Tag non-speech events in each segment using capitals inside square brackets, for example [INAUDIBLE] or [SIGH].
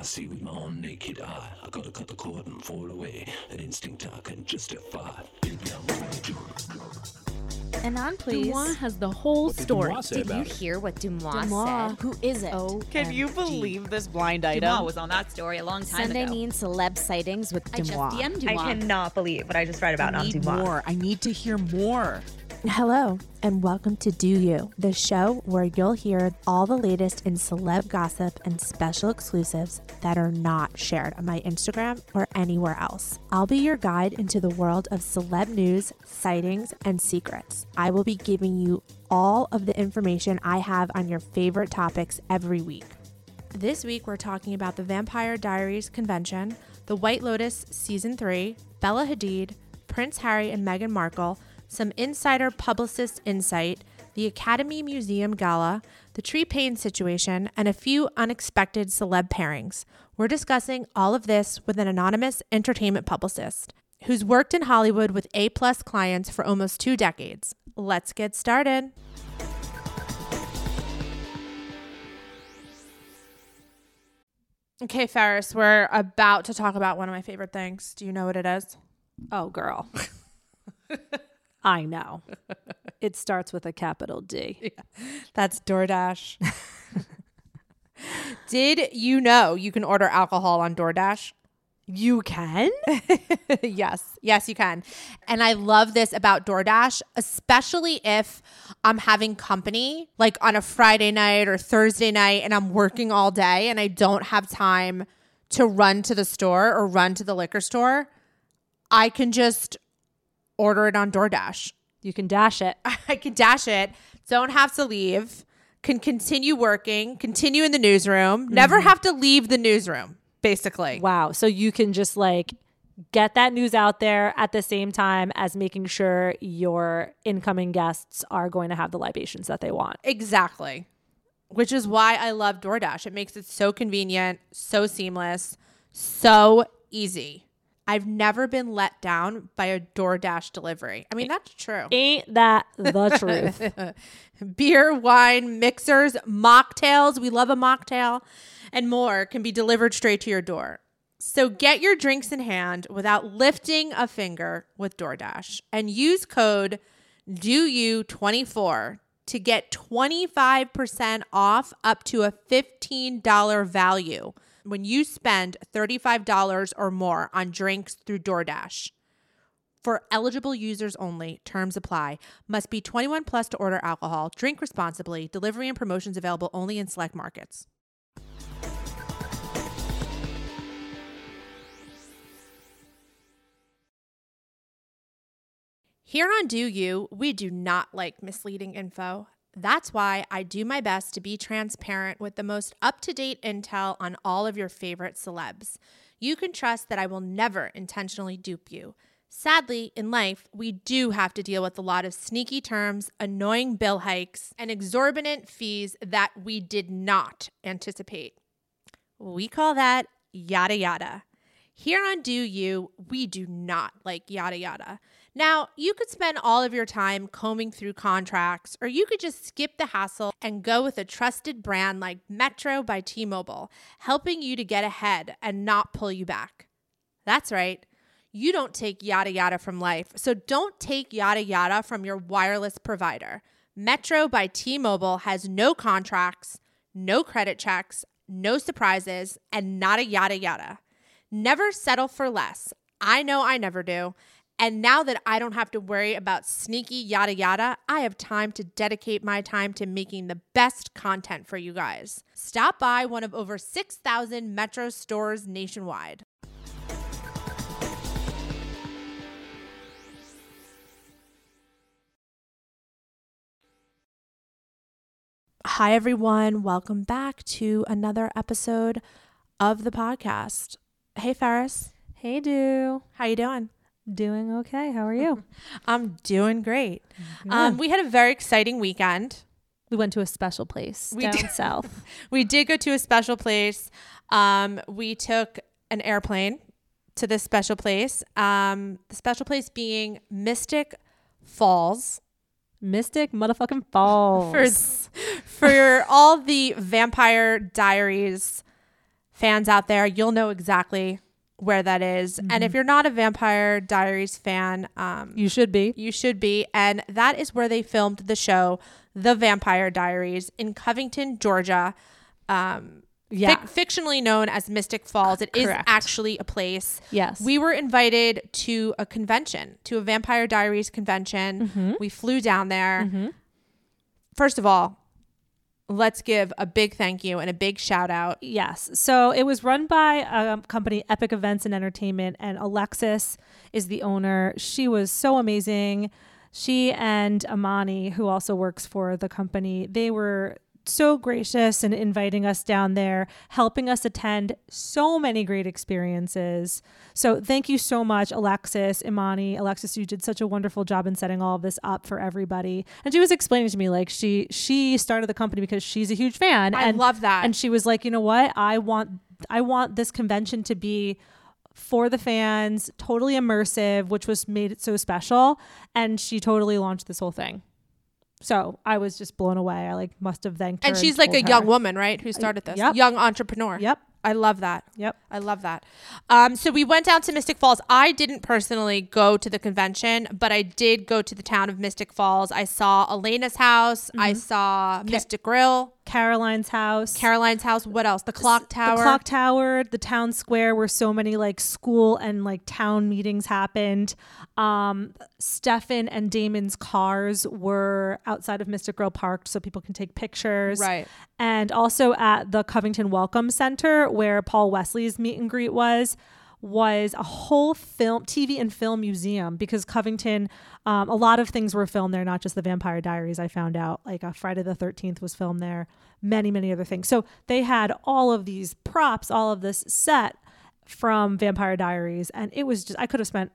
I see with my own naked eye. I gotta cut the cord and fall away. An instinct I can justify. Baby, I'm gonna do. And on, please. Deuxmoi has the whole What did story. Deuxmoi say Did you it? hear what Deuxmoi, Deuxmoi. said? Who is it? Oh, Can you believe this blind item? Deuxmoi was on that story a long time Sunday ago. mean celeb sightings with I just DM'd I cannot believe what I just read about I on need Deuxmoi. more. I need to hear more. Hello, and welcome to Deux U, the show where you'll hear all the latest in celeb gossip and special exclusives that are not shared on my Instagram or anywhere else. I'll be your guide into the world of celeb news, sightings, and secrets. I will be giving you all of the information I have on your favorite topics every week. This week, we're talking about the Vampire Diaries convention, The White Lotus Season 3, Bella Hadid, Prince Harry and Meghan Markle, some insider publicist insight, the Academy Museum Gala, the Tree Paine situation, and a few unexpected celeb pairings. We're discussing all of this with an anonymous entertainment publicist who's worked in Hollywood with A plus clients for almost two decades. Let's get started. Okay, Ferris, we're about to talk about one of my favorite things. Do you know what it is? Oh, girl. [LAUGHS] I know. [LAUGHS] It starts with a capital D. [LAUGHS] That's DoorDash. [LAUGHS] Did you know you can order alcohol on DoorDash? You can? yes, yes, you can. And I love this about DoorDash, especially if I'm having company, like on a Friday night or Thursday night, and I'm working all day and I don't have time to run to the store or run to the liquor store. I can just order it on DoorDash. You can dash it. [LAUGHS] I can dash it, don't have to leave, can continue working, continue in the newsroom, never mm-hmm. have to leave the newsroom, basically. Wow. So you can just like get that news out there at the same time as making sure your incoming guests are going to have the libations that they want. Exactly. Which is why I love DoorDash. It makes it so convenient, so seamless, so easy. I've never been let down by a DoorDash delivery. I mean, that's true. Ain't that the [LAUGHS] truth? Beer, wine, mixers, mocktails, we love a mocktail, and more can be delivered straight to your door. So get your drinks in hand without lifting a finger with DoorDash and use code DOYOU24 to get 25% off up to a $15 value when you spend $35 or more on drinks through DoorDash. For eligible users only, terms apply. Must be 21 plus to order alcohol. Drink responsibly. Delivery and promotions available only in select markets. Here on Deux U, we do not like misleading info. That's why I do my best to be transparent with the most up to date intel on all of your favorite celebs. You can trust that I will never intentionally dupe you. Sadly, in life, we do have to deal with a lot of sneaky terms, annoying bill hikes, and exorbitant fees that we did not anticipate. We call that yada yada. Here on Deux U, we do not like yada yada. Now, you could spend all of your time combing through contracts, or you could just skip the hassle and go with a trusted brand like Metro by T Mobile, helping you to get ahead and not pull you back. That's right. You don't take yada yada from life, so don't take yada yada from your wireless provider. Metro by T Mobile has no contracts, no credit checks, no surprises, and not a yada yada. Never settle for less. I know I never do. And now that I don't have to worry about sneaky yada yada, I have time to dedicate my time to making the best content for you guys. Stop by one of over 6,000 Metro stores nationwide. Hi, everyone. Welcome back to another episode of the podcast. Hey, Ferris. hey, do. How you doing? Doing okay. How are you? [LAUGHS] I'm doing great. Um, we had a very exciting weekend. we went to a special place We down did. [LAUGHS] south. [LAUGHS] We did go to a special place. Um, we took an airplane to this special place. Um, the special place being Mystic Falls. Mystic motherfucking Falls. For, for all the Vampire Diaries fans out there, you'll know exactly where that is. And Mm-hmm. if you're not a Vampire Diaries fan, um, You should be. you should be. And that is where they filmed the show, The Vampire Diaries, in Covington, Georgia. Um, Yeah. fic- fictionally known as Mystic Falls. It is Correct. actually a place. Yes. We were invited to a convention, to a Vampire Diaries convention. Mm-hmm. We flew down there. First of all, let's give a big thank you and a big shout out. Yes. So it was run by a company, Epic Events and Entertainment, and Alexis is the owner. She was so amazing. She and Amani, who also works for the company, they were so gracious in inviting us down there, helping us attend so many great experiences. So thank you so much, Alexis, Imani. Alexis, you did such a wonderful job in setting all of this up for everybody. And she was explaining to me like she she started the company because she's a huge fan. I and love that. And she was like, you know what? I want I want this convention to be for the fans, totally immersive, which was made it so special. And she totally launched this whole thing. So I was just blown away. I like must have thanked her. And she's like a told young woman, right? Who started this? yep. Young entrepreneur. Yep. I love that. Yep. I love that. Um, so we went down to Mystic Falls. I didn't personally go to the convention, but I did go to the town of Mystic Falls. I saw Elena's house. I Mm-hmm. saw Mystic Grill, Caroline's house. Caroline's house. What else? The clock tower. The clock tower, the town square where so many like school and like town meetings happened. Um, Stefan and Damon's cars were outside of Mystic Grill parked so people can take pictures. Right. And also at the Covington Welcome Center where Paul Wesley's meet and greet was was a whole film TV and film museum because Covington um, a lot of things were filmed there not just the Vampire Diaries I found out like a Friday the 13th was filmed there many many other things. So they had all of these props all of this set from Vampire Diaries and it was just I could have spent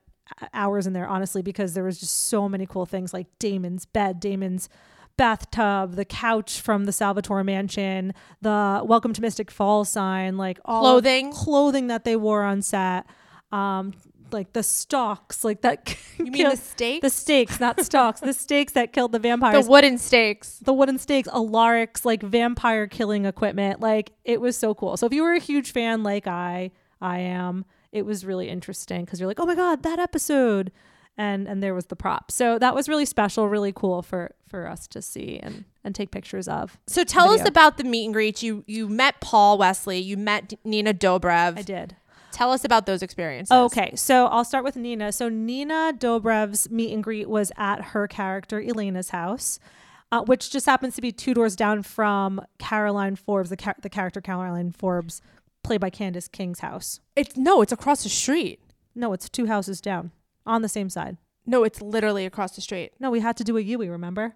hours in there honestly because there was just so many cool things like Damon's bed Damon's bathtub, the couch from the Salvatore mansion, the welcome to Mystic Falls sign, like all Clothing. clothing that they wore on set. Um like the stalks, like that. [LAUGHS] You mean the stakes? The stakes, not stalks. the stakes that killed the [LAUGHS] vampires. The wooden stakes. the wooden stakes, Alaric's like vampire killing equipment. Like it was so cool. So if you were a huge fan, like I, I am, it was really interesting because you're like, oh my god, that episode, and and there was the prop. So that was really special, really cool for for us to see and and take pictures of. So tell us about the meet and greet. You you met Paul Wesley. You met Nina Dobrev. I did. Tell us about those experiences. Okay, so I'll start with Nina. So Nina Dobrev's meet and greet was at her character Elena's house, uh, which just happens to be two doors down from Caroline Forbes, the char- the character Caroline Forbes, played by Candice King's house. It's no, it's across the street. No, it's two houses down on the same side. No, it's literally across the street. No, we had to do a Yui, remember?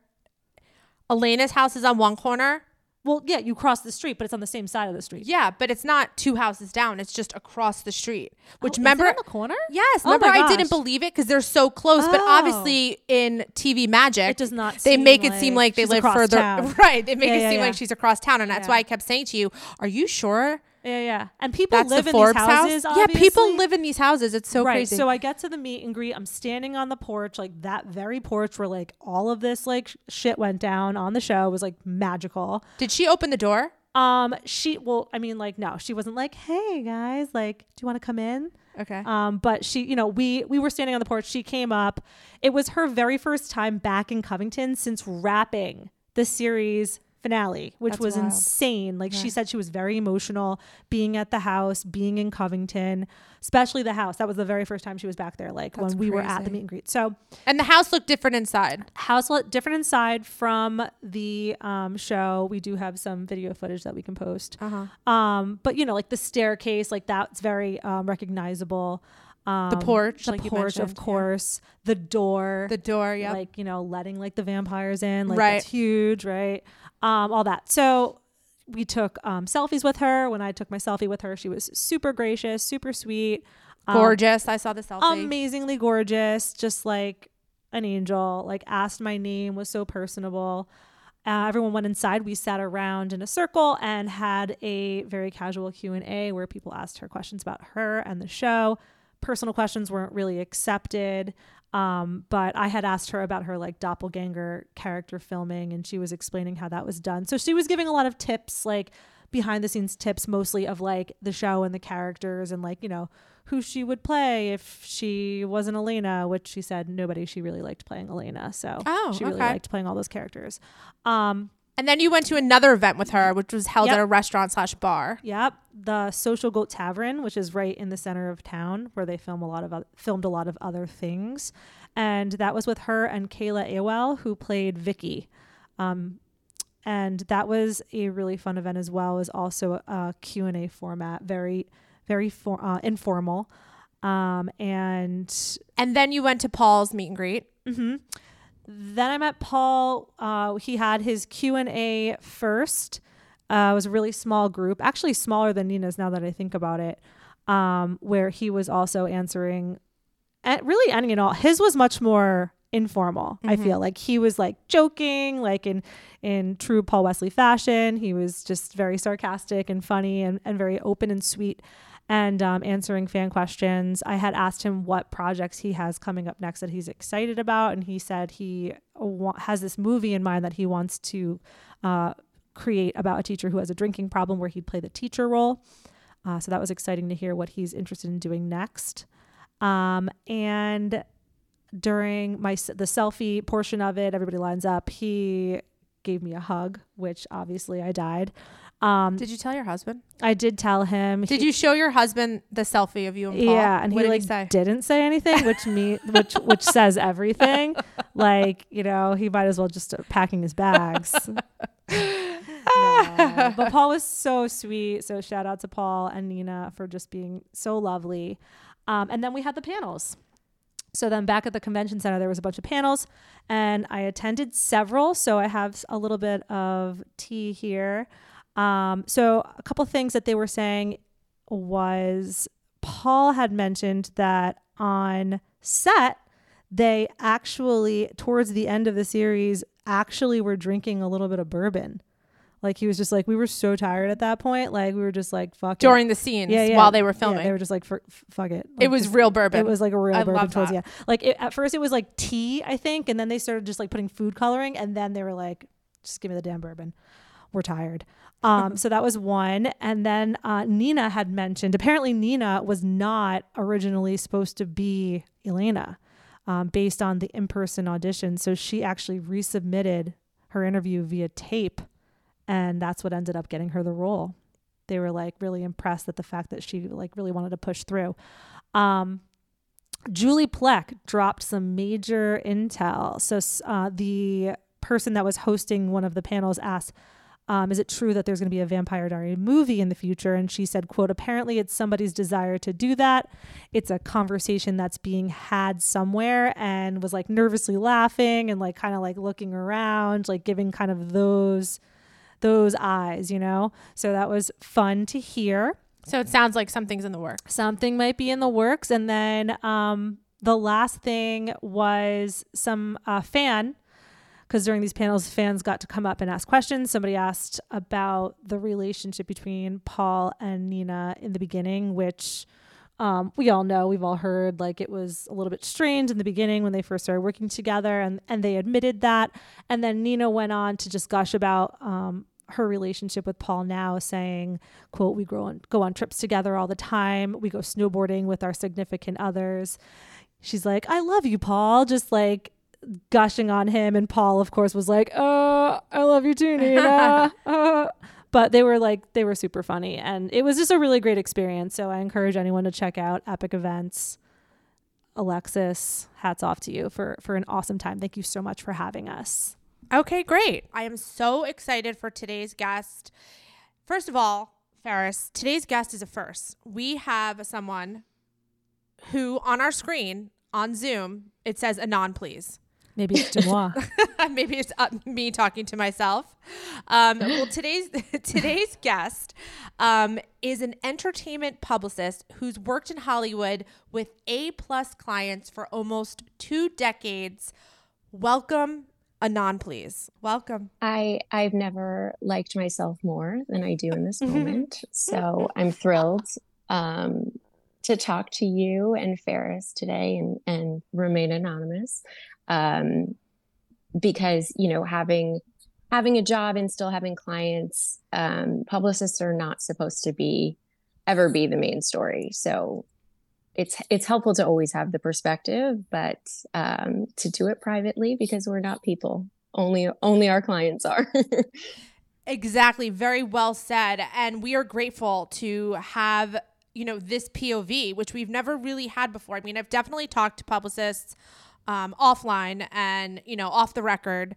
Elena's house is on one corner. Well, yeah, you cross the street, but it's on the same side of the street. Yeah, but it's not two houses down. It's just across the street. Oh, which Oh, is it remember on the corner? Yes, Oh remember I didn't believe it because they're so close. But Oh. obviously in TV magic, It does not They seem make it seem like like they live further. town. [LAUGHS] Right. They make Yeah, it yeah, seem yeah. like she's across town, and that's why I kept saying to you, "Are you sure?" Yeah, yeah. And people That's live the in Forbes these houses. house. Yeah, people live in these houses. It's so right. crazy. So I get to the meet and greet. I'm standing on the porch, like that very porch where like all of this like sh- shit went down on the show It was like magical. Did she open the door? Um, she well, I mean, like no, she wasn't like, hey guys, like, do you want to come in? Okay. Um, but she, you know, we we were standing on the porch. She came up. It was her very first time back in Covington since wrapping the series finale, which That's was wild. insane. Like she said, she was very emotional being at the house, being in Covington, especially the house. That was the very first time she was back there. Like That's when we were at the meet and greet. So and the house looked different inside. house looked different inside from the um, show. We do have some video footage that we can post. Uh-huh. Um, but you know, like the staircase, like that's very um, recognizable. Um, porch, the like porch, of mentioned, yeah. course, the door, The door, yeah. like you know, letting like the vampires in, like Right. that's huge, right? Um, all that. So we took um, selfies with her. When I took my selfie with her, she was super gracious, super sweet, um, Gorgeous. I saw the selfie. amazingly gorgeous, just like an angel. Like asked my name, was so personable. Uh, everyone went inside. We sat around in a circle and had a very casual Q and A where people asked her questions about her and the show. Personal questions weren't really accepted, um, but I had asked her about her like doppelganger character filming, and she was explaining how that was done. So she was giving a lot of tips, like behind the scenes tips mostly of like the show and the characters and like, you know, who she would play if she wasn't Elena, which she said nobody she really liked playing Elena. So Oh, she really okay. liked playing all those characters. Um, And then you went to another event with her, which was held Yep. at a restaurant slash bar. Yep, the Social Goat Tavern, which is right in the center of town, where they film a lot of oth- filmed a lot of other things, and that was with her and Kayla Ewell, who played Vicky. Um, and that was a really fun event as well. It was also a Q and A format, very, very for, uh, informal. Um, and And then you went to Paul's meet and greet. hmm Then I met Paul. Uh, he had his Q and A first. Uh, it was a really small group, actually smaller than Nina's. Now that I think about it, um, where he was also answering, and really any and all. His was much more informal. I feel like he was like joking, like in in true Paul Wesley fashion. He was just very sarcastic and funny and, and very open and sweet and um, answering fan questions. I had asked him what projects he has coming up next that he's excited about, and he said he wa- has this movie in mind that he wants to uh, create about a teacher who has a drinking problem, where he'd play the teacher role. Uh, so that was exciting to hear what he's interested in doing next. Um, and during my the selfie portion of it, everybody lines up. He gave me a hug, which obviously I died. Um, Did you tell your husband? I did tell him. Did he- you show your husband the selfie of you and Paul? yeah, and what he did like he say? didn't say anything, which me [LAUGHS] which which says everything. like you know, he might as well just start packing his bags. [LAUGHS] No. But Paul was so sweet. So shout out to Paul and Nina for just being so lovely. Um, and then we had the panels. So then back at the convention center, there was a bunch of panels, and I attended several. So I have a little bit of tea here. Um, so a couple things that they were saying was Paul had mentioned that on set they actually towards the end of the series actually were drinking a little bit of bourbon. Like he was just like we were so tired at that point, like we were just like fuck it. During the scenes yeah, yeah. while they were Yeah, filming. they were just like f- fuck it. it Like, was just- real bourbon. it was like a real I bourbon towards end. Like it, at first it was like tea, I think, and then they started just like putting food coloring, and then they were like, just give me the damn bourbon. We're tired. Um, so that was one, and then uh, Nina had mentioned. Apparently, Nina was not originally supposed to be Elena, um, based on the in-person audition. So she actually resubmitted her interview via tape, and that's what ended up getting her the role. They were like really impressed at the fact that she like really wanted to push through. Um, Julie Plec dropped some major intel. So uh, the person that was hosting one of the panels asked, um, "Is it true that there's going to be a Vampire Diary movie in the future?" And she said, "quote Apparently, it's somebody's desire to do that. It's a conversation that's being had somewhere." And was like nervously laughing and like kind of like looking around, like giving kind of those those eyes, you know. So that was fun to hear so it sounds like something's in the works. something might be in the works and then um the last thing was some uh, fan because during these panels fans got to come up and ask questions somebody asked about the relationship between paul and nina in the beginning which um, we all know we've all heard like it was a little bit strained in the beginning when they first started working together and, and they admitted that and then nina went on to just gush about um, her relationship with Paul now, saying, "quote We go on go on trips together all the time. We go snowboarding with our significant others." She's like, "I love you, Paul," just like gushing on him, and Paul, of course, was like, "Oh, I love you too, Nina." [LAUGHS] Uh. But they were like they were super funny, and it was just a really great experience. So I encourage anyone to check out Epic Events. Alexis, hats off to you for for an awesome time. Thank you so much for having us. Okay, great. I am so excited for today's guest. First of all, Ferris, today's guest is a first. We have someone who on our screen on Zoom, it says Anon, please. Maybe it's Deuxmoi. [LAUGHS] Maybe it's uh, me talking to myself. Um, well, today's [LAUGHS] today's guest um, is an entertainment publicist who's worked in Hollywood with A plus clients for almost two decades. Welcome, Anon, please. Welcome. I I've never liked myself more than I do in this [LAUGHS] moment. so I'm thrilled um, to talk to you and Ferris today and and remain anonymous um, because you know having having a job and still having clients, um, publicists are not supposed to be ever be the main story. So it's it's helpful to always have the perspective, but um, to do it privately because we're not people. Only only our clients are. [LAUGHS] Exactly. Very well said. And we are grateful to have, you know, this POV, which we've never really had before. I mean, I've definitely talked to publicists um, offline and, you know, off the record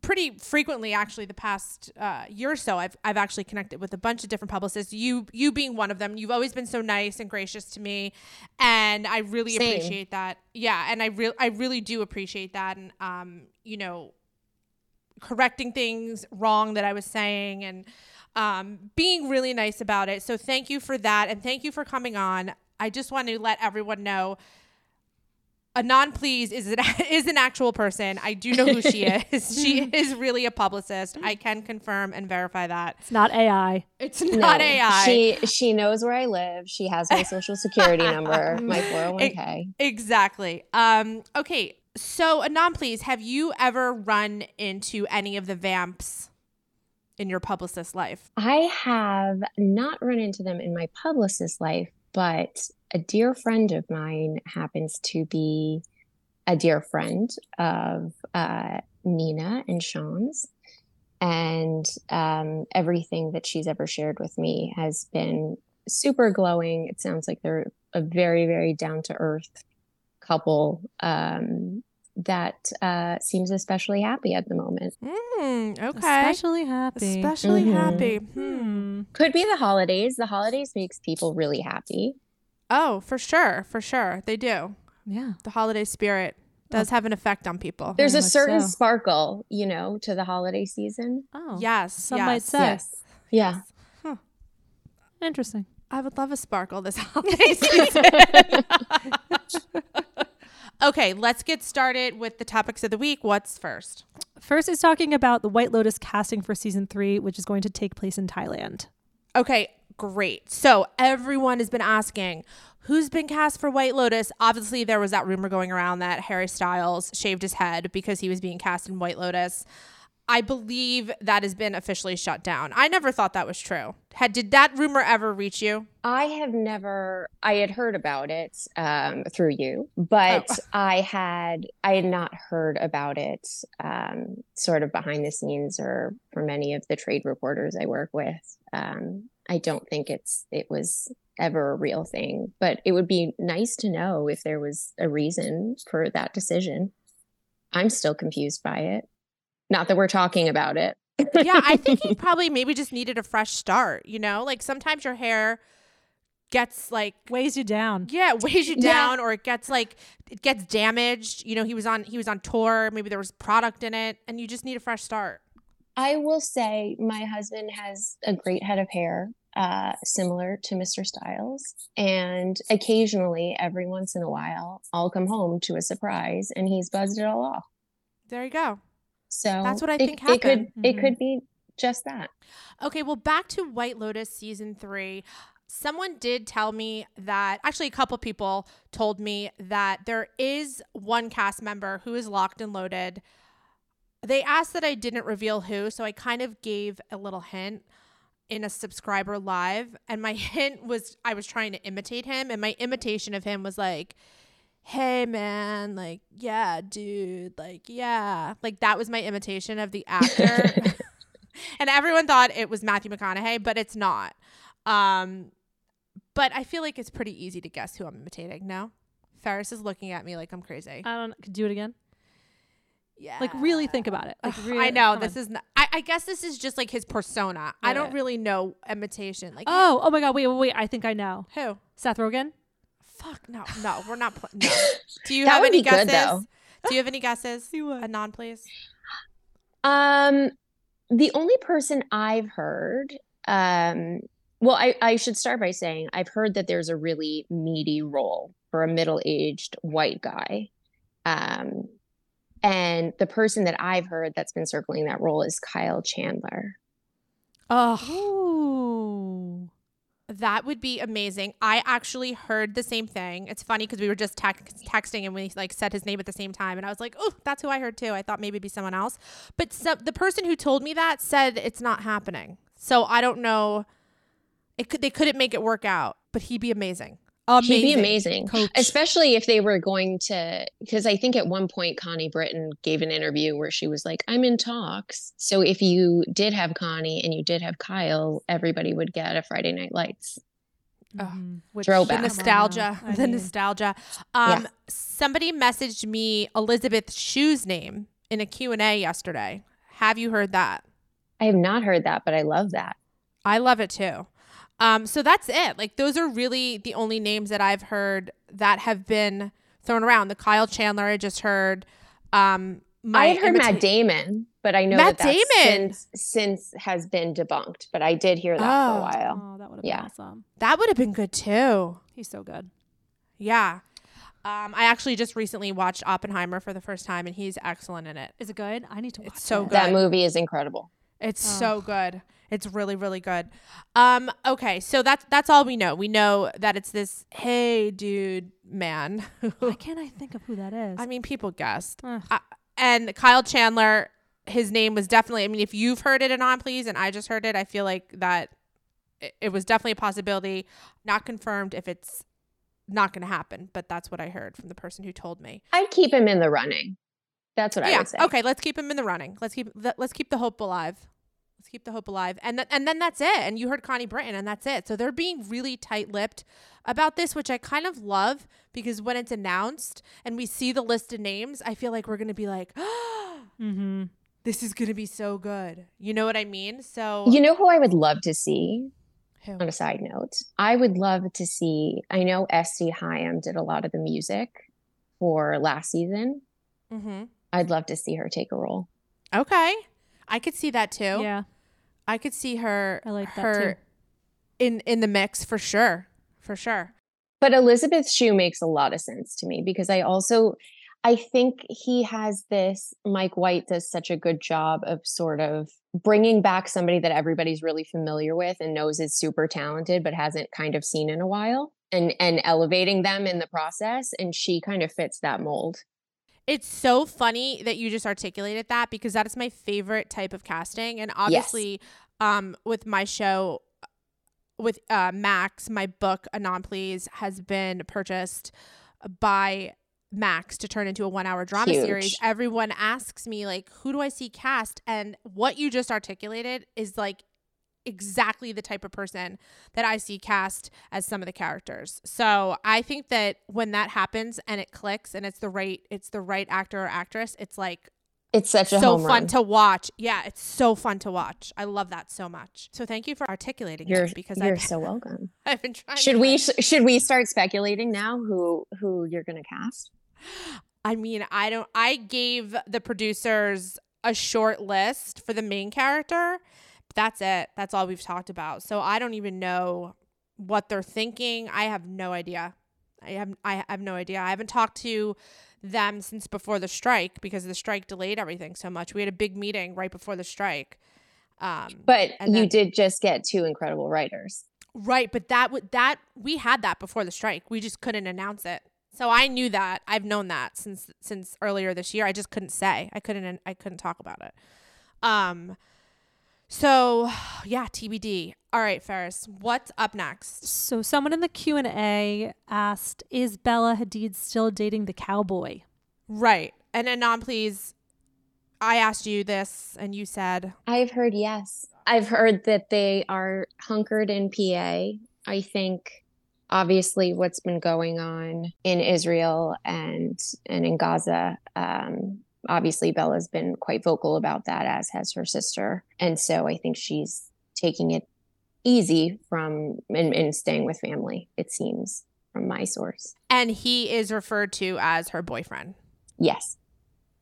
pretty frequently actually the past uh, year or so I've, I've actually connected with a bunch of different publicists you you being one of them you've always been so nice and gracious to me and I really Same. appreciate that yeah and I really I really do appreciate that and um you know correcting things wrong that I was saying and um, being really nice about it. So thank you for that. And thank you for coming on. I just want to let everyone know Anon Please is an, [LAUGHS] is an actual person. I do know who she [LAUGHS] is. she is really a publicist. I can confirm and verify that. It's not AI. It's not No, AI. She she knows where I live. She has my social security number, [LAUGHS] my 401k. Exactly. Um, okay. So, Anon, please, have you ever run into any of the vamps in your publicist life? I have not run into them in my publicist life, but a dear friend of mine happens to be a dear friend of uh, Nina and Shaun's. And um, everything that she's ever shared with me has been super glowing. It sounds like they're a very, very down to earth couple um, that uh, seems especially happy at the moment. Mm, okay. Especially happy. Especially Mhm. happy. Hmm. Could be the holidays. The holidays makes people really happy. Oh, for sure. For sure. They do. yeah. The holiday spirit does have an effect on people. There's a Very much certain so. sparkle, you know, to the holiday season. Oh. yes. Some yes. might say. Yes. Yeah. Interesting. I would love a sparkle this [LAUGHS] holiday season. [LAUGHS] okay, let's get started with the topics of the week. What's first? First is talking about the White Lotus casting for season three, which is going to take place in Thailand. Okay, great. So everyone has been asking who's been cast for White Lotus. Obviously, there was that rumor going around that Harry Styles shaved his head because he was being cast in White Lotus. I believe that has been officially shut down. I never thought that was true. Had did that rumor ever reach you? I have never I had heard about it um, through you, but Oh. I had I had not heard about it um, sort of behind the scenes or from any of the trade reporters I work with. Um, I don't think it's it was ever a real thing, but it would be nice to know if there was a reason for that decision. I'm still confused by it. Not that we're talking about it. yeah, I think he [LAUGHS] probably maybe just needed a fresh start, you know? Like sometimes your hair gets like Weighs you down. yeah, weighs you [LAUGHS] Yeah. down or it gets like it gets damaged. You know, he was on he was on tour, maybe there was product in it and you just need a fresh start. I will say my husband has a great head of hair, uh, similar to Mr. Styles. And occasionally, every once in a while, I'll come home to a surprise and he's buzzed it all off. There you go. So That's what I it- think It could, happened. it could mm-hmm. be just that. Okay, well, back to White Lotus season three. Someone did tell me that, actually, a couple people told me that there is one cast member who is locked and loaded. They asked that I didn't reveal who, so I kind of gave a little hint in a subscriber live. And my [LAUGHS] hint was I was trying to imitate him, and my imitation of him was like, hey man, like, yeah, dude, like, yeah. Like, that was my imitation of the actor [LAUGHS] [LAUGHS] and everyone thought it was Matthew McConaughey, but it's not. Um, but I feel like it's pretty easy to guess who I'm imitating. No, Ferris is looking at me like I'm crazy. I don't could do it again. yeah, Like really think about it. Like really, I know this on. is. Not, I, I guess this is just like his persona. I don't really know imitation. Like Oh, oh my god, wait, wait, wait. I think I know. who? Seth Rogen? Fuck no, no, we're not. Pl- no. [LAUGHS] Do you That have would any be good, guesses? though. Do you have any guesses? You. A non, please. Um, the only person I've heard, um, well, I, I should start by saying I've heard that there's a really meaty role for a middle-aged white guy. Um, and the person that I've heard that's been circling that role is Kyle Chandler. Oh, Ooh. That would be amazing. I actually heard the same thing. It's funny because we were just tex- texting and we like said his name at the same time, and I was like, "Oh, that's who I heard too." I thought maybe it'd be someone else, but so, the person who told me that said it's not happening. So I don't know. It could they couldn't make it work out, but he'd be amazing. Amazing. He'd be amazing, Coach. especially if they were going to. Because I think at one point Connie Britton gave an interview where she was like, "I'm in talks." So if you did have Connie and you did have Kyle, everybody would get a Friday Night Lights. Mhm. Which- Throwback. the nostalgia I the mean, nostalgia um Yeah. somebody messaged me elizabeth shue's name in a q&a yesterday have you heard that I have not heard that, but I love that. i love it too um so that's it like those are really the only names that i've heard that have been thrown around the kyle chandler i just heard um my I had heard invita- Matt Damon, but I know Matt that that's Damon! since since has been debunked. But I did hear that for Oh. a while. Oh, that would have Yeah. been awesome. that would have been good too He's so good. yeah um, I actually just recently watched Oppenheimer for the first time, and he's excellent in it. Is it good? I need to watch It's so it. good. That movie is incredible. It's Oh. so good. It's really, really good. Um, okay, so that's that's all we know. We know that it's this hey dude man. [LAUGHS] Why can't I think of who that is? I mean, people guessed. Uh, and Kyle Chandler, his name was definitely. I mean, if you've heard it in on please, and I just heard it, I feel like that it, it was definitely a possibility. Not confirmed if it's not going to happen, but that's what I heard from the person who told me. I'd keep him in the running. That's what I would say. Okay. Let's keep him in the running. Let's keep let's keep the hope alive. Let's keep the hope alive. And th- and then that's it. And you heard Connie Britton, and that's it. So they're being really tight lipped about this, which I kind of love because when it's announced and we see the list of names, I feel like we're gonna be like, [GASPS] mm-hmm. this is gonna be so good. You know what I mean? So You know who I would love to see? Who? On a side note, I would love to see. I know SC Hyam did a lot of the music for last season. hmm I'd love to see her take a role. Okay. I could see that too. Yeah. I could see her. I like that her too. in in the mix for sure. For sure. But Elizabeth Shue makes a lot of sense to me because I also I think he has this Mike White does such a good job of sort of bringing back somebody that everybody's really familiar with and knows is super talented but hasn't kind of seen in a while and and elevating them in the process and she kind of fits that mold. It's so funny that you just articulated that because that is my favorite type of casting. And obviously, um, with my show, with uh, Max, my book, Anon Please, has been purchased by Max to turn into a one hour drama Huge. series. Everyone asks me, like, who do I see cast? And what you just articulated is like exactly the type of person that I see cast as some of the characters. So I think that when that happens and it clicks and it's the right it's the right actor or actress, it's like It's such a so fun run. to watch. Yeah, it's so fun to watch. I love that so much. So thank you for articulating You're that because you're I've, so welcome. [LAUGHS] I've been trying. Should we like- should we start speculating now who who you're going to cast? I mean, I don't. I gave the producers a short list for the main character. That's it. That's all we've talked about. So I don't even know what they're thinking. I have no idea. I have I have no idea. I haven't talked to them since before the strike because the strike delayed everything so much. We had a big meeting right before the strike. Um, But you then- did just get two incredible writers. Right, but that would that we had that before the strike. We just couldn't announce it. So I knew that. I've known that since since earlier this year. I just couldn't say. I couldn't I couldn't talk about it. Um so [SIGHS] yeah, TBD. All right, Ferris, what's up next? So someone in the Q and A asked, "Is Bella Hadid still dating the cowboy?" Right. And Anon, please. I asked you this and you said I've heard yes. I've heard that they are hunkered in PA. I think obviously what's been going on in Israel and and in Gaza um obviously Bella's been quite vocal about that as has her sister. And so I think she's taking it easy from and, and staying with family, it seems from my source. and he is referred to as her boyfriend. Yes.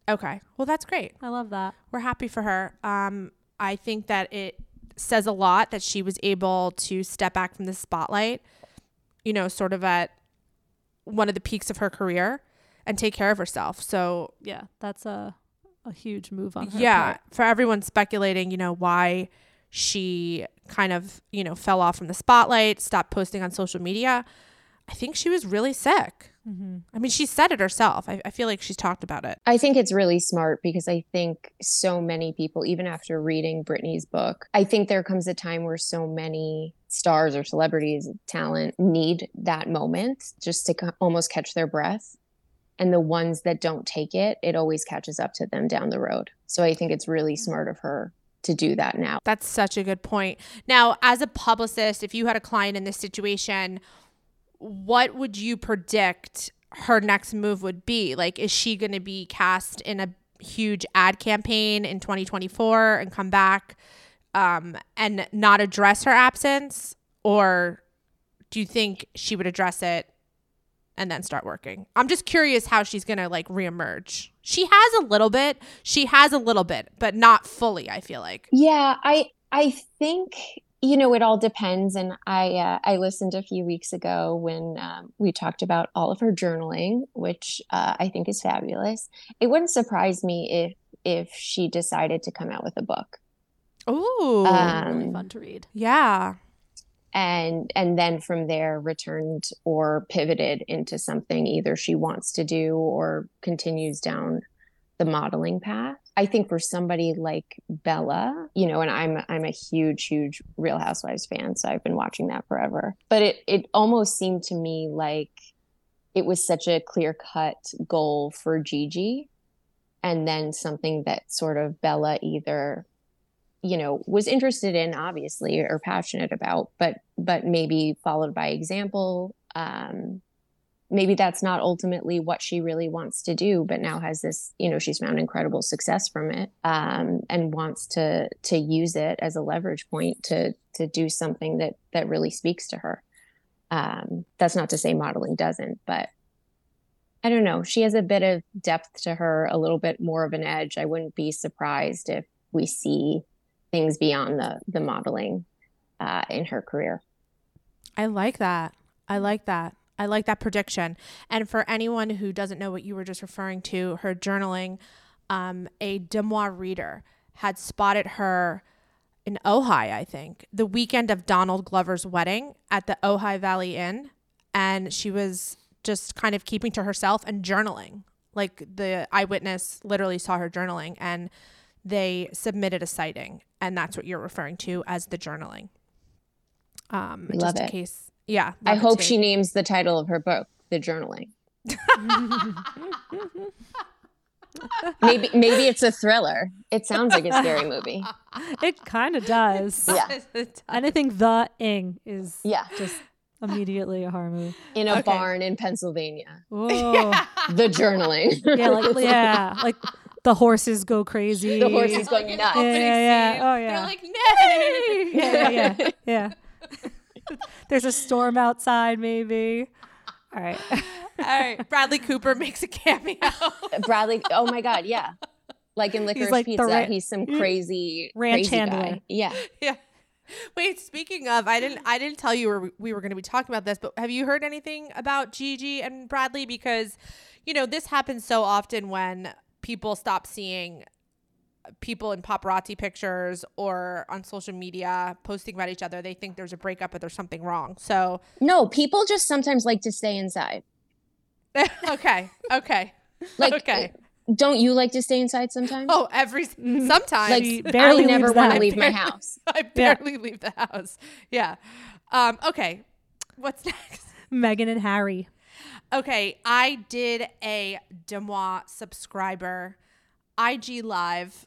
Okay. Well, that's great. I love that. we're happy for her. Um, I think that it says a lot that she was able to step back from the spotlight, you know, sort of at one of the peaks of her career and take care of herself. So, Yeah, that's a a huge move on her yeah, part. for everyone speculating, you know, why she kind of, you know, fell off from the spotlight, stopped posting on social media, I think she was really sick. Mm-hmm. I mean, she said it herself. I, I feel like she's talked about it. I think it's really smart because I think so many people, even after reading Britney's book, I think there comes a time where so many stars or celebrities, talent need that moment just to co- almost catch their breath. And the ones that don't take it, it always catches up to them down the road. So I think it's really smart of her to do that now. That's such a good point. Now, as a publicist, if you had a client in this situation, what would you predict her next move would be? Like, is she going to be cast in a huge ad campaign in 2024 and come back um, and not address her absence? Or do you think she would address it and then start working? I'm just curious how she's going to like reemerge. She has a little bit. She has a little bit, but not fully, I feel like. Yeah, I I think you know it all depends and i uh, i listened a few weeks ago when um, we talked about all of her journaling which uh, i think is fabulous it wouldn't surprise me if if she decided to come out with a book Ooh. really um, fun to read. yeah. And and then from there returned or pivoted into something either she wants to do or continues down the modeling path. I think for somebody like bella you know and i'm i'm a huge huge real housewives fan so i've been watching that forever. But it it almost seemed to me like it was such a clear cut goal for gigi and then something that sort of bella either you know was interested in obviously or passionate about but but maybe followed by example um maybe that's not ultimately what she really wants to do but now has this you know she's found incredible success from it um and wants to to use it as a leverage point to to do something that that really speaks to her um that's not to say modeling doesn't but I don't know. She has a bit of depth to her, a little bit more of an edge. I wouldn't be surprised if we see things beyond the the modeling uh, in her career. I like that. I like that. I like that prediction. And for anyone who doesn't know what you were just referring to, her journaling, um, a Deuxmoi reader had spotted her in Ojai, I think, the weekend of Donald Glover's wedding at the Ojai Valley Inn. And she was just kind of keeping to herself and journaling. Like the eyewitness literally saw her journaling and they submitted a sighting. And that's what you're referring to as the journaling. Um, Love just in it. case. Yeah. I hope she names the title of her book "The Journaling." [LAUGHS] maybe maybe it's a thriller. It sounds like a scary movie. [LAUGHS] It kind of does. Yeah, [LAUGHS] Anything the ing is yeah. just immediately a horror movie. In a Okay. barn in Pennsylvania. Whoa. The Journaling. yeah, like yeah, like the horses go crazy. the horse is going nuts. Yeah, yeah, yeah. Oh yeah. They're like, nay. yeah, yeah, yeah, [LAUGHS] yeah. There's a storm outside, maybe. All right. [LAUGHS] All right. Bradley Cooper makes a cameo. [LAUGHS] Bradley. Oh my God, yeah. Like in Licorice like the Pizza, ra- he's some crazy ranch crazy handler. Guy. Yeah. yeah. Wait, speaking of, I didn't I didn't tell you we- we were going to be talking about this, but have you heard anything about Gigi and Bradley because you know, this happens so often when people stop seeing people in paparazzi pictures or on social media posting about each other, they think there's a breakup or there's something wrong. So, No, people just sometimes like to stay inside. [LAUGHS] okay. Okay. Like, okay. don't you like to stay inside sometimes? Oh, every sometimes like, She barely I never want to leave my [LAUGHS] house. I barely leave the house. Yeah. Um, okay. What's [LAUGHS] next? Meghan and Harry. Okay, I did a Deuxmoi subscriber IG live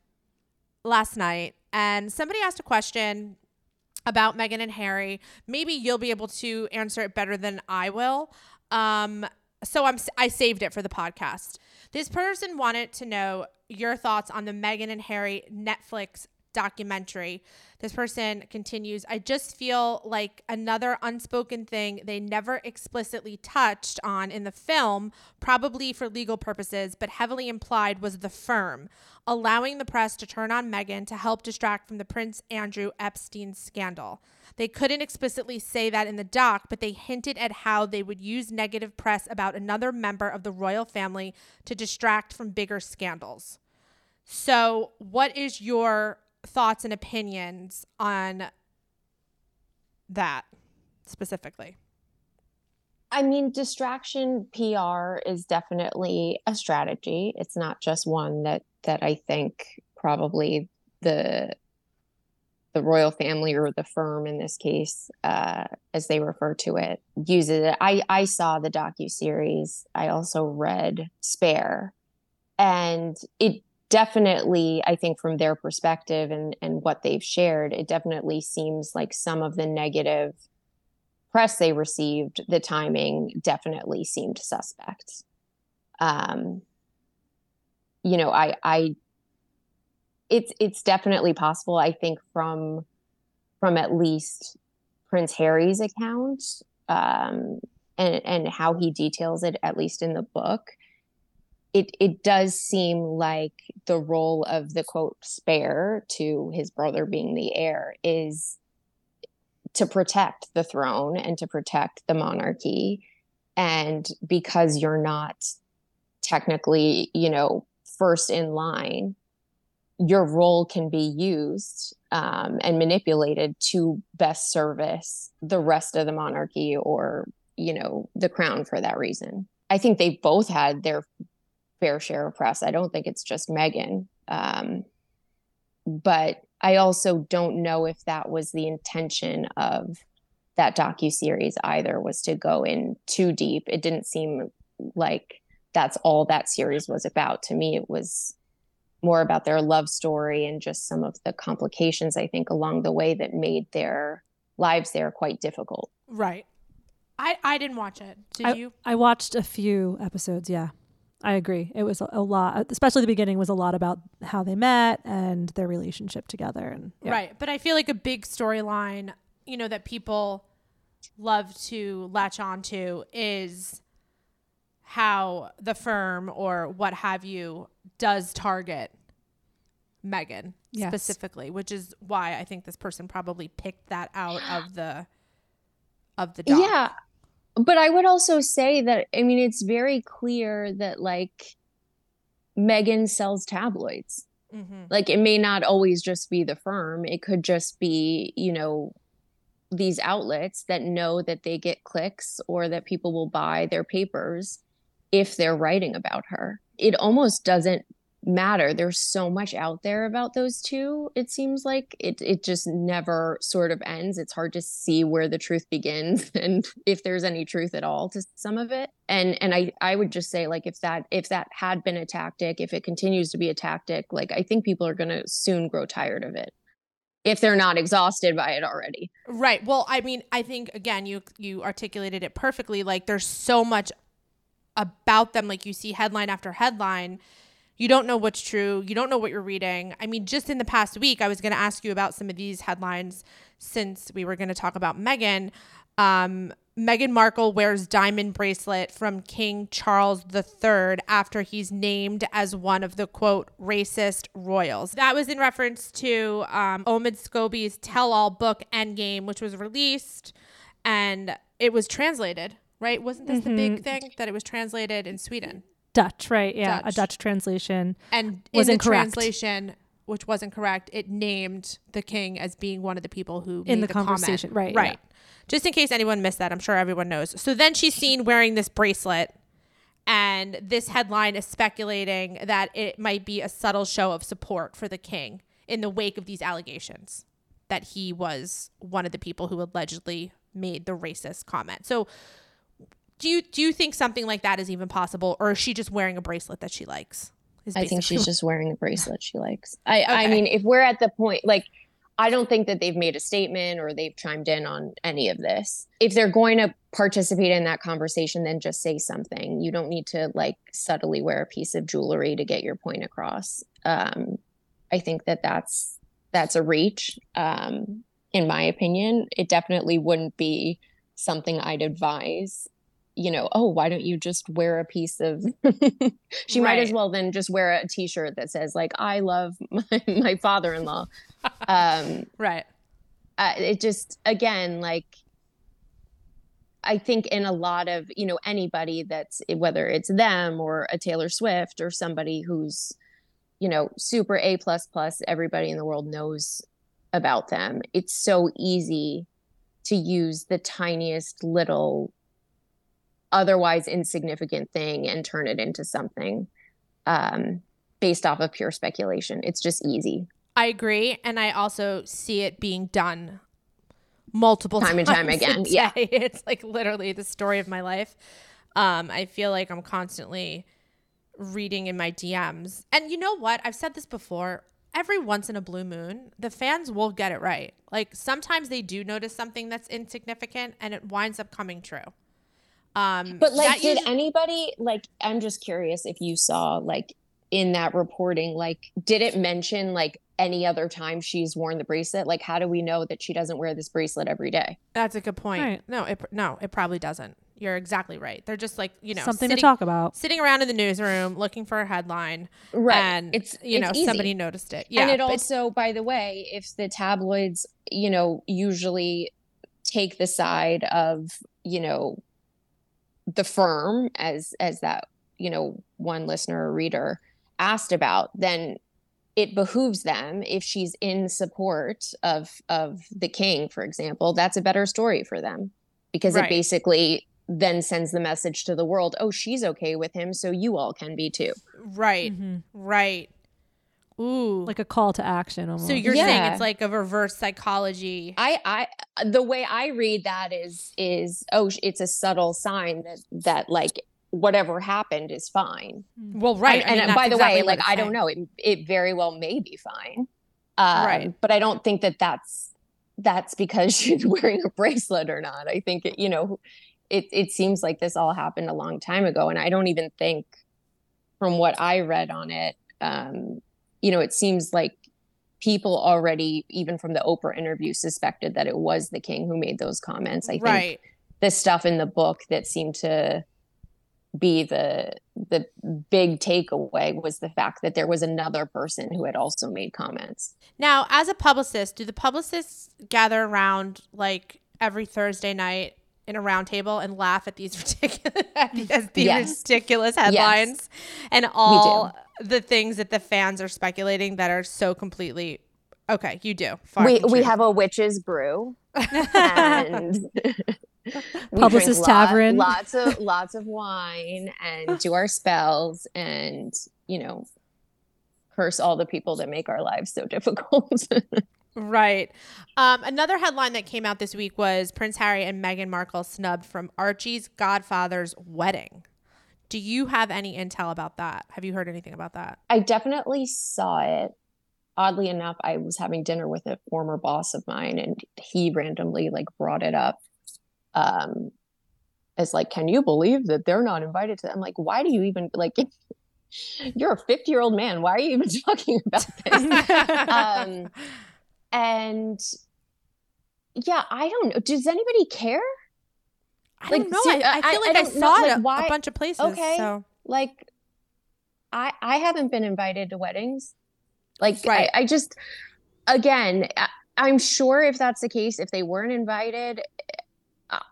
last night, and somebody asked a question about Meghan and Harry. Maybe you'll be able to answer it better than I will. Um, so I'm I saved it for the podcast. This person wanted to know your thoughts on the Meghan and Harry Netflix documentary. This person continues, I just feel like another unspoken thing they never explicitly touched on in the film, probably for legal purposes, but heavily implied was the firm, allowing the press to turn on Meghan to help distract from the Prince Andrew Epstein scandal. They couldn't explicitly say that in the doc, but they hinted at how they would use negative press about another member of the royal family to distract from bigger scandals. So, what is your thoughts and opinions on that specifically? I mean, distraction PR is definitely a strategy. It's not just one that that I think probably the the royal family or the firm in this case, uh, as they refer to it, uses it. I I saw the docu series. I also read Spare, and it definitely i think from their perspective and and what they've shared it definitely seems like some of the negative press they received the timing definitely seemed suspect. Um you know i i it's it's definitely possible i think from from at least prince harry's account um and and how he details it at least in the book it it does seem like the role of the quote spare to his brother being the heir is to protect the throne and to protect the monarchy. And because you're not technically you know first in line your role can be used um, and manipulated to best service the rest of the monarchy or you know the crown for that reason. I think they both had their fair share of press. I don't think it's just Meghan. Um, but I also don't know if that was the intention of that docu series either was to go in too deep. It didn't seem like that's all that series was about. To me, it was more about their love story and just some of the complications I think along the way that made their lives there quite difficult. Right. I I didn't watch it. Did I, you? I watched a few episodes. Yeah. I agree. It was a, a, lot, uh, especially the beginning was a lot about how they met and their relationship together. And yeah. right, but I feel like a big storyline, you know, that people love to latch onto is how the firm or what have you does target Meghan yes. specifically, which is why I think this person probably picked that out of the of the doc. Yeah, but I would also say that I mean it's very clear that like Meghan sells tabloids. Mm-hmm. Like it may not always just be the firm. It could just be, you know, these outlets that know that they get clicks or that people will buy their papers if they're writing about her. It almost doesn't matter. There's so much out there about those two. It seems like it it just never sort of ends. It's hard to see where the truth begins [LAUGHS] and if there's any truth at all to some of it. And and I I would just say like if that if that had been a tactic, if it continues to be a tactic, like I think people are going to soon grow tired of it if they're not exhausted by it already. Right. Well, I mean, I think again you you articulated it perfectly. Like there's so much about them like you see headline after headline you don't know what's true. You don't know what you're reading. I mean, just in the past week, I was going to ask you about some of these headlines since we were going to talk about Meghan. Um, Meghan Markle wears diamond bracelet from King Charles III after he's named as one of the quote racist royals. That was in reference to um, Omid Scobie's tell all book Endgame, which was released and it was translated, right? Wasn't this mm-hmm. the big thing that it was translated in Sweden? Dutch, right? Yeah, Dutch. a Dutch translation. And was in incorrect. the translation, which wasn't correct, it named the king as being one of the people who in the, the, conversation, comment. right? Right. Yeah. Just in case anyone missed that, I'm sure everyone knows. So then she's seen wearing this bracelet, and this headline is speculating that it might be a subtle show of support for the king in the wake of these allegations that he was one of the people who allegedly made the racist comment. So do you do you think something like that is even possible, or is she just wearing a bracelet that she likes? I think she's just wearing a bracelet she likes. I okay. I mean, if we're at the point like. I don't think that they've made a statement or they've chimed in on any of this. If they're going to participate in that conversation, then just say something. You don't need to like subtly wear a piece of jewelry to get your point across. Um, I think that that's that's a reach. Um, in my opinion, it definitely wouldn't be something I'd advise you know, oh, why don't you just wear a piece of [LAUGHS] she right. might as well then just wear a t-shirt that says like I love [LAUGHS] my, my father-in-law. um [LAUGHS] right. Uh, it just again like I think in a lot of, you know, anybody that's whether it's them or a Taylor Swift or somebody who's, you know, super A plus plus, everybody in the world knows about them. It's so easy to use the tiniest little otherwise insignificant thing and turn it into something um, based off of pure speculation. It's just easy. I agree, and I also see it being done multiple time and time [LAUGHS] again. Yeah, [LAUGHS] it's like literally the story of my life. Um, I feel like I'm constantly reading in my DMs, and you know what? I've said this before. Every once in a blue moon, the fans will get it right. Like sometimes they do notice something that's insignificant, and it winds up coming true. Um, but like, did usually- anybody like? I'm just curious if you saw like in that reporting, like, did it mention like any other time she's worn the bracelet? Like, how do we know that she doesn't wear this bracelet every day? That's a good point. Right. No, it no, it probably doesn't. You're exactly right. They're just like you know something sitting, to talk about, sitting around in the newsroom looking for a headline, right? And it's you it's know easy. somebody noticed it. Yeah, and it also, by the way, if the tabloids, you know, usually take the side of you know the firm as as that you know one listener or reader asked about then it behooves them if she's in support of of the king for example that's a better story for them because right. it basically then sends the message to the world oh she's okay with him so you all can be too right mm-hmm. right Ooh. Like a call to action almost. So you're yeah. saying it's like a reverse psychology. I I the way I read that is is oh it's a subtle sign that that like whatever happened is fine. Well, right. I, and by the exactly way, like I don't know, it it very well may be fine. Um, right. But I don't think that that's that's because [LAUGHS] she's wearing a bracelet or not. I think it, you know, it it seems like this all happened a long time ago, and I don't even think, from what I read on it, um, you know, it seems like people already, even from the Oprah interview, suspected that it was the king who made those comments. I right. think the stuff in the book that seemed to be the the big takeaway was the fact that there was another person who had also made comments. Now, as a publicist, do the publicists gather around like every Thursday night in a roundtable and laugh at these [LAUGHS] ridiculous at these, yes. ridiculous headlines yes. and all the things that the fans are speculating that are so completely okay. You do. we we have a witch's brew and. [LAUGHS] Publicist Tavern. Lot, lots of [LAUGHS] lots of wine and do our spells and you know curse all the people that make our lives so [LAUGHS] difficult. right. Um, another headline that came out this week was Prince Harry and Meghan Markle snubbed from Archie's godfather's wedding. Do you have any intel about that? Have you heard anything about that? I definitely saw it. Oddly enough, I was having dinner with a former boss of mine and he randomly like brought it up. Um as like, can you believe that they're not invited to? I'm like, why do you even like [LAUGHS] you're a 50 year old man. Why are you even [LAUGHS] talking about this? [LAUGHS] um, and yeah, I don't know. Does anybody care? I like, don't know. I, I, feel like I, I saw know, it like, why, a bunch of places. Okay. So. Like, I I haven't been invited to weddings. Like, right. I, I just, again, I, I'm sure if that's the case, if they weren't invited,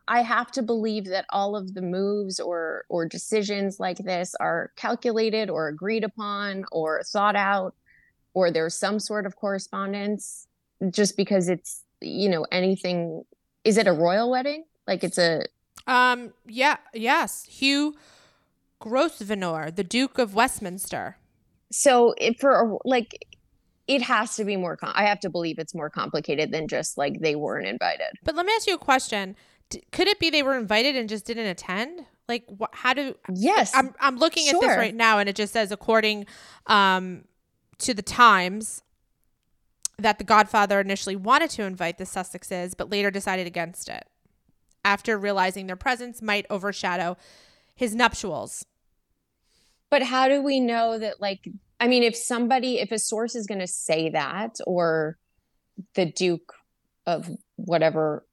I have to believe that all of the moves or or decisions like this are calculated or agreed upon or thought out, or there's some sort of correspondence. Just because it's you know anything, is it a royal wedding? Like it's a um, yeah, yes. Hugh Grosvenor, the Duke of Westminster. So if for like it has to be more com- I have to believe it's more complicated than just like they weren't invited. But let me ask you a question. D- could it be they were invited and just didn't attend? Like wh- how do Yes. I'm I'm looking sure. at this right now and it just says according um to the Times that the Godfather initially wanted to invite the Sussexes but later decided against it after realizing their presence might overshadow his nuptials. But how do we know that, like, I mean, if somebody, if a source is going to say that, or the Duke of whatever,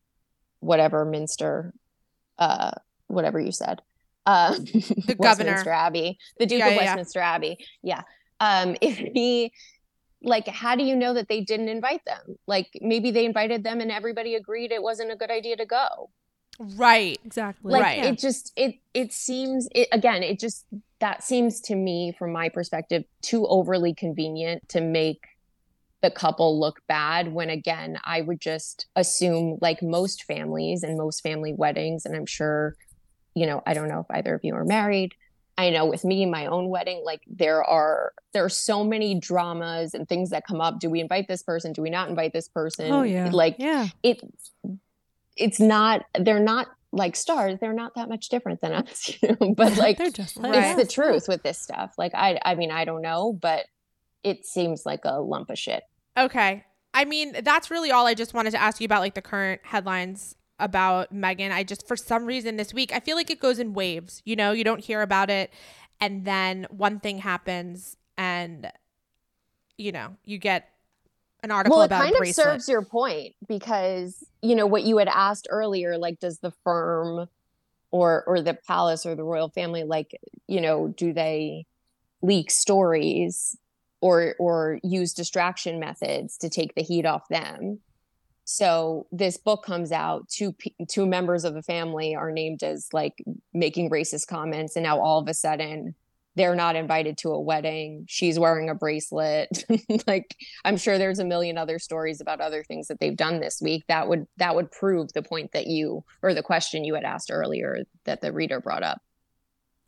whatever Minster, uh, whatever you said, uh, the [LAUGHS] Westminster governor, Abbey, the Duke yeah, of yeah, Westminster yeah. Abbey, yeah. Um, [LAUGHS] if he, like, how do you know that they didn't invite them? Like, maybe they invited them and everybody agreed it wasn't a good idea to go. Right. Exactly. Like right. it just it it seems it again, it just that seems to me from my perspective too overly convenient to make the couple look bad when again i would just assume like most families and most family weddings and i'm sure you know i don't know if either of you are married i know with me my own wedding like there are there are so many dramas and things that come up do we invite this person do we not invite this person Oh yeah. like yeah. it it's not they're not like stars they're not that much different than us [LAUGHS] you know but like They're just like Right. it's the truth with this stuff like i i mean i don't know but it seems like a lump of shit Okay. I mean, that's really all I just wanted to ask you about, like the current headlines about Meghan. I just, for some reason this week, I feel like it goes in waves. You know, you don't hear about it, and then one thing happens, and, you know, you get an article well it about kind of serves your point because you know what you had asked earlier like does the firm or or the palace or the royal family like you know do they leak stories or or use distraction methods to take the heat off them? So this book comes out two two members of the family are named as like making racist comments and now all of a sudden they're not invited to a wedding she's wearing a bracelet [LAUGHS] like i'm sure there's a million other stories about other things that they've done this week that would that would prove the point that you or the question you had asked earlier that the reader brought up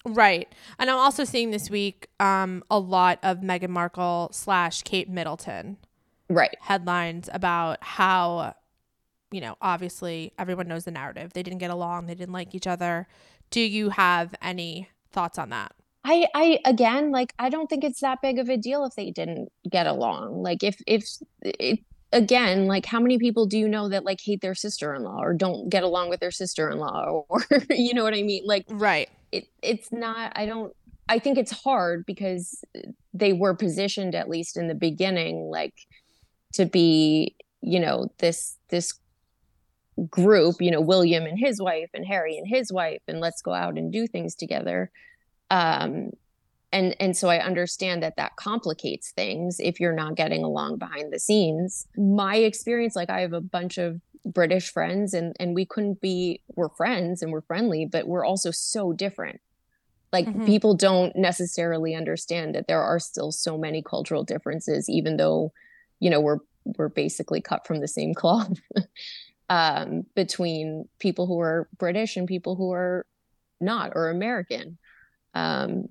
Right. And I'm also seeing this week um, a lot of Meghan Markle slash Kate Middleton right headlines about how, you know, obviously everyone knows the narrative. They didn't get along, they didn't like each other. Do you have any thoughts on that? I I again like I don't think it's that big of a deal if they didn't get along. Like if if it again like how many people do you know that like hate their sister-in-law or don't get along with their sister-in-law [LAUGHS] or you know what I mean? Like Right. it it's not I don't I think it's hard because they were positioned at least in the beginning like to be, you know, this this group, you know, William and his wife and Harry and his wife and let's go out and do things together um and and so i understand that that complicates things if you're not getting along behind the scenes. My experience like i have a bunch of british friends and and we couldn't be we're friends and we're friendly but we're also so different. Like Mhm. people don't necessarily understand that there are still so many cultural differences even though you know we're we're basically cut from the same [LAUGHS] cloth um between people who are british and people who are not or american um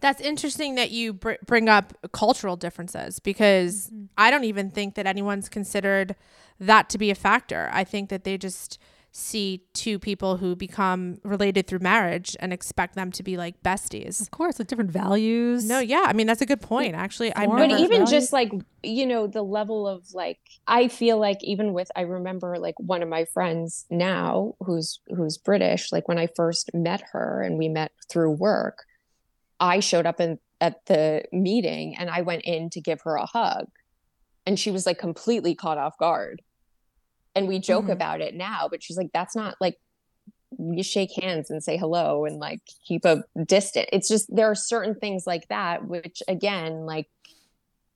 That's interesting that you br- bring up cultural differences because Mhm. I don't even think that anyone's considered that to be a factor. I think that they just see two people who become related through marriage and expect them to be like besties. Of course, like different values. No, yeah, I mean that's a good point. Actually, I Or- but even valued. just like you know the level of like i feel like even with i remember like one of my friends now who's who's british like when i first met her and we met through work i showed up in at the meeting and i went in to give her a hug and she was like completely caught off guard and we joke Mhm. about it now but she's like that's not like you shake hands and say hello and like keep a distance it's just there are certain things like that which again like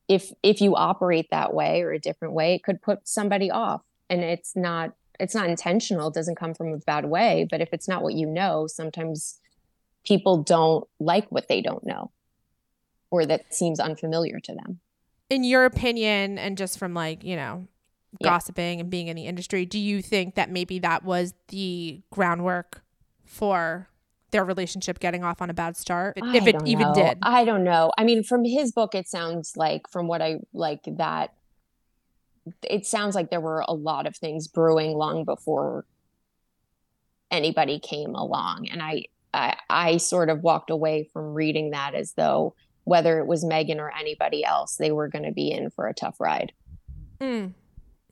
if if you operate that way or a different way it could put somebody off. And it's not it's not intentional. It doesn't come from a bad way. But if it's not what you know sometimes people don't like what they don't know or that seems unfamiliar to them. In your opinion, and just from like you know Yeah. gossiping and being in the industry, do you think that maybe that was the groundwork for their relationship getting off on a bad start, if, I if it even know. did? i don't know i mean from his book it sounds like from what i like that it sounds like there were a lot of things brewing long before anybody came along and I, I i sort of walked away from reading that as though whether it was meghan or anybody else they were going to be in for a tough ride Mm.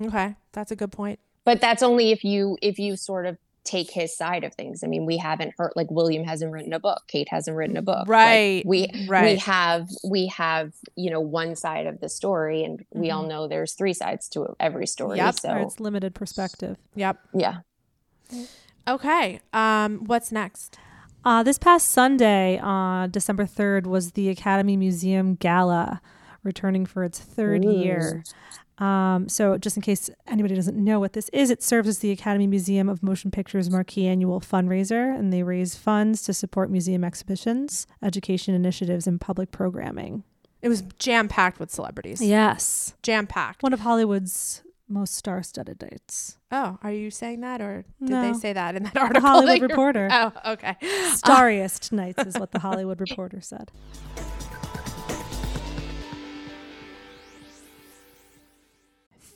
Okay, that's a good point. but that's only if you if you sort of take his side of things i mean we haven't heard like william hasn't written a book kate hasn't written a book Right, we we Right. have we have you know one side of the story and we all know there's three sides to every story Yep. so Or it's limited perspective. Yep. yeah Okay. Um. What's next? Uh, this past Sunday, uh, December 3rd, was the Academy Museum Gala, returning for its third Ooh. year. Um, so, just in case anybody doesn't know what this is, it serves as the Academy Museum of Motion Pictures marquee annual fundraiser, and they raise funds to support museum exhibitions, education initiatives, and public programming. It was jam packed with celebrities. Yes. Jam packed. One of Hollywood's most star studded dates. Oh, are you saying that or did No. they say that in that article? The? Hollywood Reporter. [LAUGHS] Oh, okay. Starriest nights is what the Hollywood [LAUGHS] Reporter said.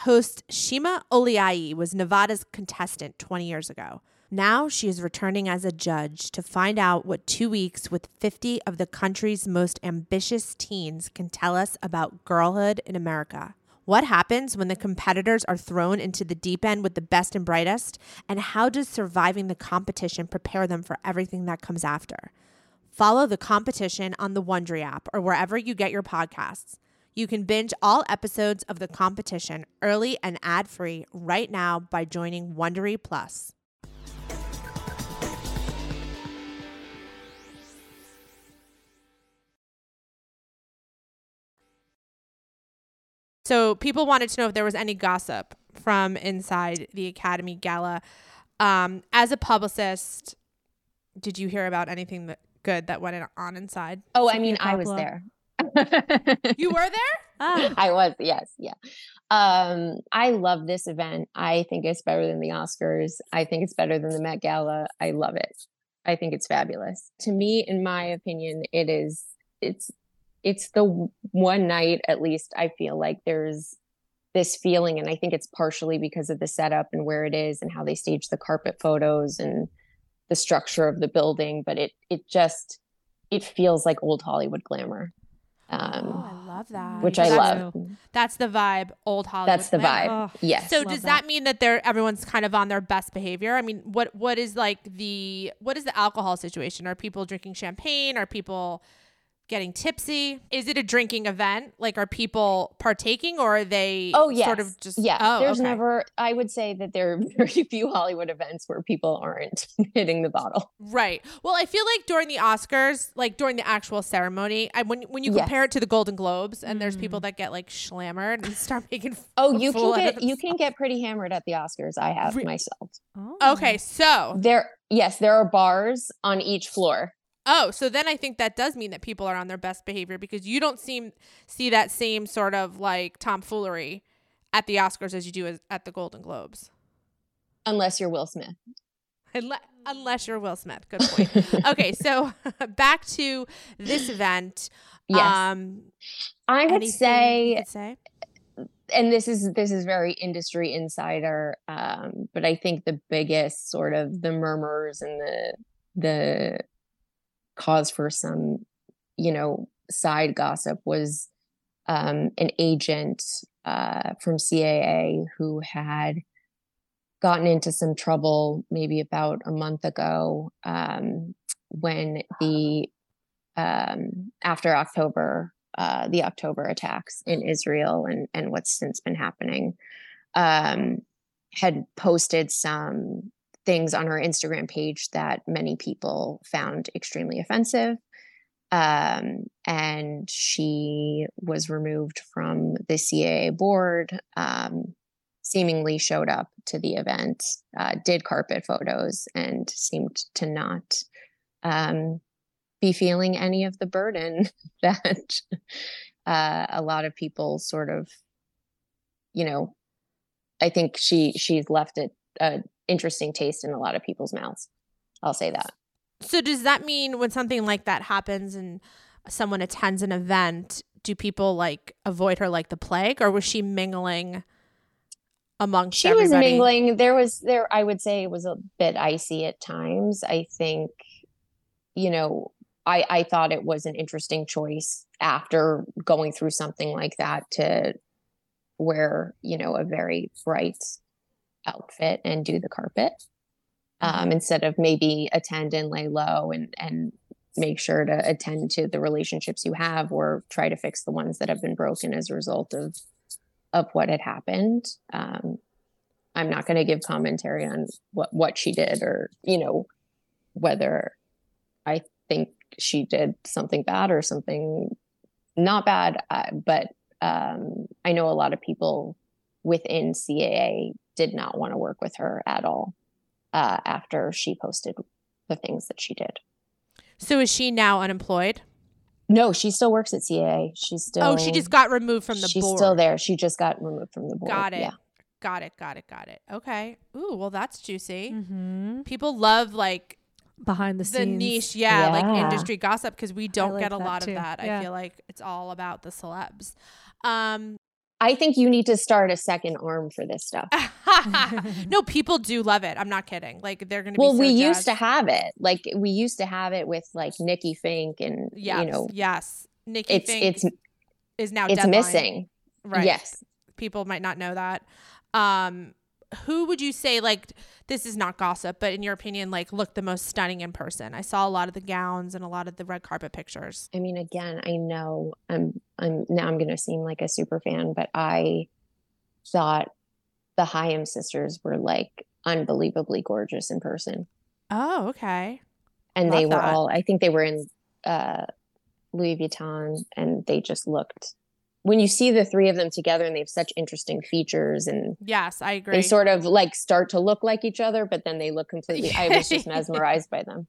Host Shima Oliaee was Nevada's contestant 20 years ago. Now she is returning as a judge to find out what two weeks with 50 of the country's most ambitious teens can tell us about girlhood in America. What happens when the competitors are thrown into the deep end with the best and brightest? And how does surviving the competition prepare them for everything that comes after? Follow the competition on the Wondery app or wherever you get your podcasts. You can binge all episodes of the competition early and ad-free right now by joining Wondery Plus. So people wanted to know if there was any gossip from inside the Academy Gala. Um, as a publicist, did you hear about anything that good that went on inside? Oh, I mean, I was there. You were there? [LAUGHS] Ah, I was, yes, yeah. Um, I love this event. I think it's better than the Oscars. I think it's better than the Met Gala. I love it. I think it's fabulous. To me, in my opinion, it is it's it's the one night at least I feel like there's this feeling and I think it's partially because of the setup and where it is and how they stage the carpet photos and the structure of the building, but it it just it feels like old Hollywood glamour. Um oh, I love that. which I That's- love. That's the vibe. Old Hollywood. That's the vibe. oh, Yes. So does that. that. mean that they're everyone's kind of on their best behavior? I mean, what what is like the what is the alcohol situation? Are people drinking champagne? Are people getting tipsy? Is it a drinking event? Like are people partaking or are they Oh yes, sort of just yeah. Oh, There's okay. never. I would say that there are [LAUGHS] very few Hollywood events where people aren't [LAUGHS] hitting the bottle. Right. Well, I feel like during the Oscars, like during the actual ceremony, I, when when you Yes. compare it to the Golden Globes, and there's Mm. people that get like schlammered and [LAUGHS] start making. Oh, you can get you can get pretty hammered at the Oscars. I have Re- myself. oh. Okay, so There, yes, there are bars on each floor. Oh, so then I think that does mean that people are on their best behavior because you don't seem see that same sort of like tomfoolery at the Oscars as you do as, at the Golden Globes. Unless you're Will Smith. Unless, unless you're Will Smith. Good point. [LAUGHS] okay, so [LAUGHS] back to this event. Yes, Um, I would say say? and this is this is very industry insider um but i think the biggest sort of the murmurs and the the cause for some you know side gossip was um an agent uh from caa who had gotten into some trouble maybe about a month ago um when the um after october uh, the October attacks in Israel and and what's since been happening, um, had posted some things on her Instagram page that many people found extremely offensive. Um, and she was removed from the CAA board. Um, seemingly showed up to the event, uh, did carpet photos, and seemed to not um, be feeling any of the burden [LAUGHS] that uh, a lot of people sort of, you know, I think she she's left it a interesting taste in a lot of people's mouths. I'll say that. So does that mean when something like that happens and someone attends an event, do people like avoid her like the plague, or was she mingling amongst She was mingling. There was there. I would say it was a bit icy at times. I think, you know, I I thought it was an interesting choice after going through something like that to wear, you know, a very bright outfit and do the carpet um, instead of maybe attend and lay low and and make sure to attend to the relationships you have or try to fix the ones that have been broken as a result of of what had happened. Um, I'm not going to give commentary on what what she did or you know whether I think she did something bad or something not bad. Uh, but um, I know a lot of people within CAA did not want to work with her at all uh, after she posted the things that she did. So is she now unemployed? No, she still works at CAA. She's still. Oh, she just got removed from the she's board. She's still there. She just got removed from the board. Got it. Yeah. Got it. Got it. Got it. Okay. Ooh, well, that's juicy. Mm-hmm. People love like Behind the, the scenes. niche, yeah, like industry gossip because we don't like get a lot too. of that. I feel like it's all about the celebs. Um, I think you need to start a second arm for this stuff. [LAUGHS] no, people do love it. I'm not kidding. Like they're gonna. well, be so we used to have it. Like we used to have it with like Nikki Finke and Yes, you know yes. Nikki it's Finke it's is now it's deadline. missing. Right. Yes. people might not know that. Um, who would you say like this is not gossip, but in your opinion, like looked the most stunning in person? I saw a lot of the gowns and a lot of the red carpet pictures. I mean, again, I know I'm I'm now I'm gonna seem like a super fan, but I thought the Haim sisters were like unbelievably gorgeous in person. Oh, okay. And they were that. all I think they were in uh Louis Vuitton and they just looked when you see the three of them together and they have such interesting features and Yes, I agree. they sort of like start to look like each other, but then they look completely I was just [LAUGHS] mesmerized by them.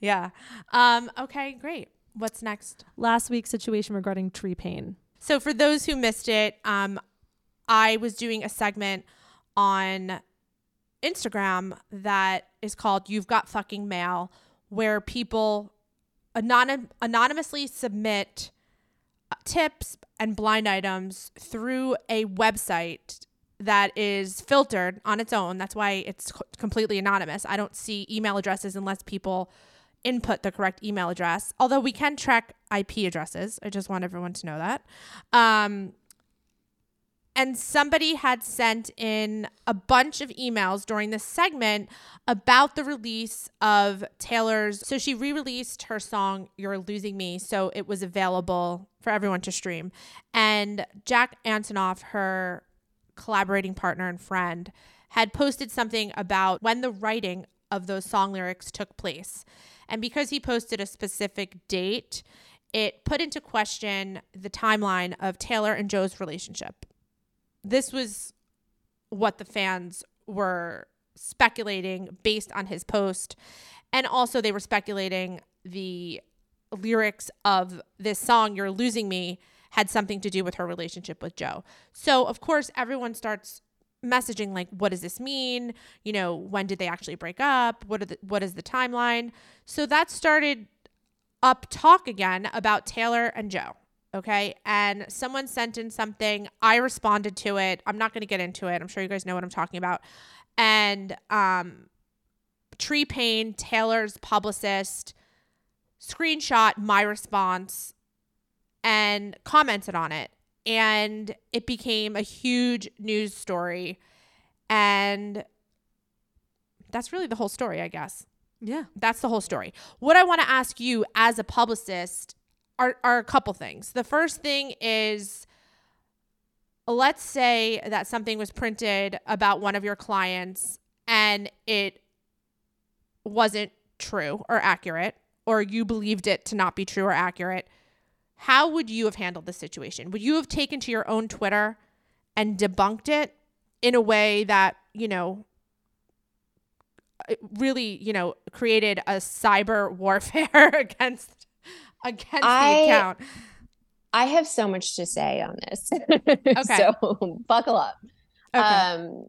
yeah. Um, okay, great. What's next? Last week's situation regarding Tree Paine. So for those who missed it, um, I was doing a segment on Instagram that is called "You've Got Fucking Mail," where people anonym- anonymously submit tips and blind items through a website that is filtered on its own. That's why it's completely anonymous. I don't see email addresses unless people input the correct email address. Although we can track IP addresses. I just want everyone to know that. Um, and somebody had sent in a bunch of emails during this segment about the release of Taylor's. So she re released her song, You're Losing Me. So it was available for everyone to stream. And Jack Antonoff, her collaborating partner and friend, had posted something about when the writing of those song lyrics took place. And because he posted a specific date, it put into question the timeline of Taylor and Joe's relationship. This was what the fans were speculating based on his post. And also, they were speculating the lyrics of this song, You're Losing Me, had something to do with her relationship with Joe. So, of course, everyone starts messaging like what does this mean you know when did they actually break up what the, what is the timeline so that started up talk again about Taylor and Joe okay? And someone sent in something. I responded to it. I'm not going to get into it. I'm sure you guys know what i'm talking about. And um Tree Paine taylor's publicist screenshot my response and commented on it. And it became a huge news story. And that's really the whole story i guess. Yeah. that's the whole story. What I want to ask you as a publicist are, are a couple things. The first thing is let's say that something was printed about one of your clients and it wasn't true or accurate, or you believed it to not be true or accurate. How would you have handled the situation? Would you have taken to your own Twitter and debunked it in a way that, you know, really, you know, created a cyber warfare [LAUGHS] against against I- the account. I have so much to say on this. [LAUGHS] so buckle up. Okay. Um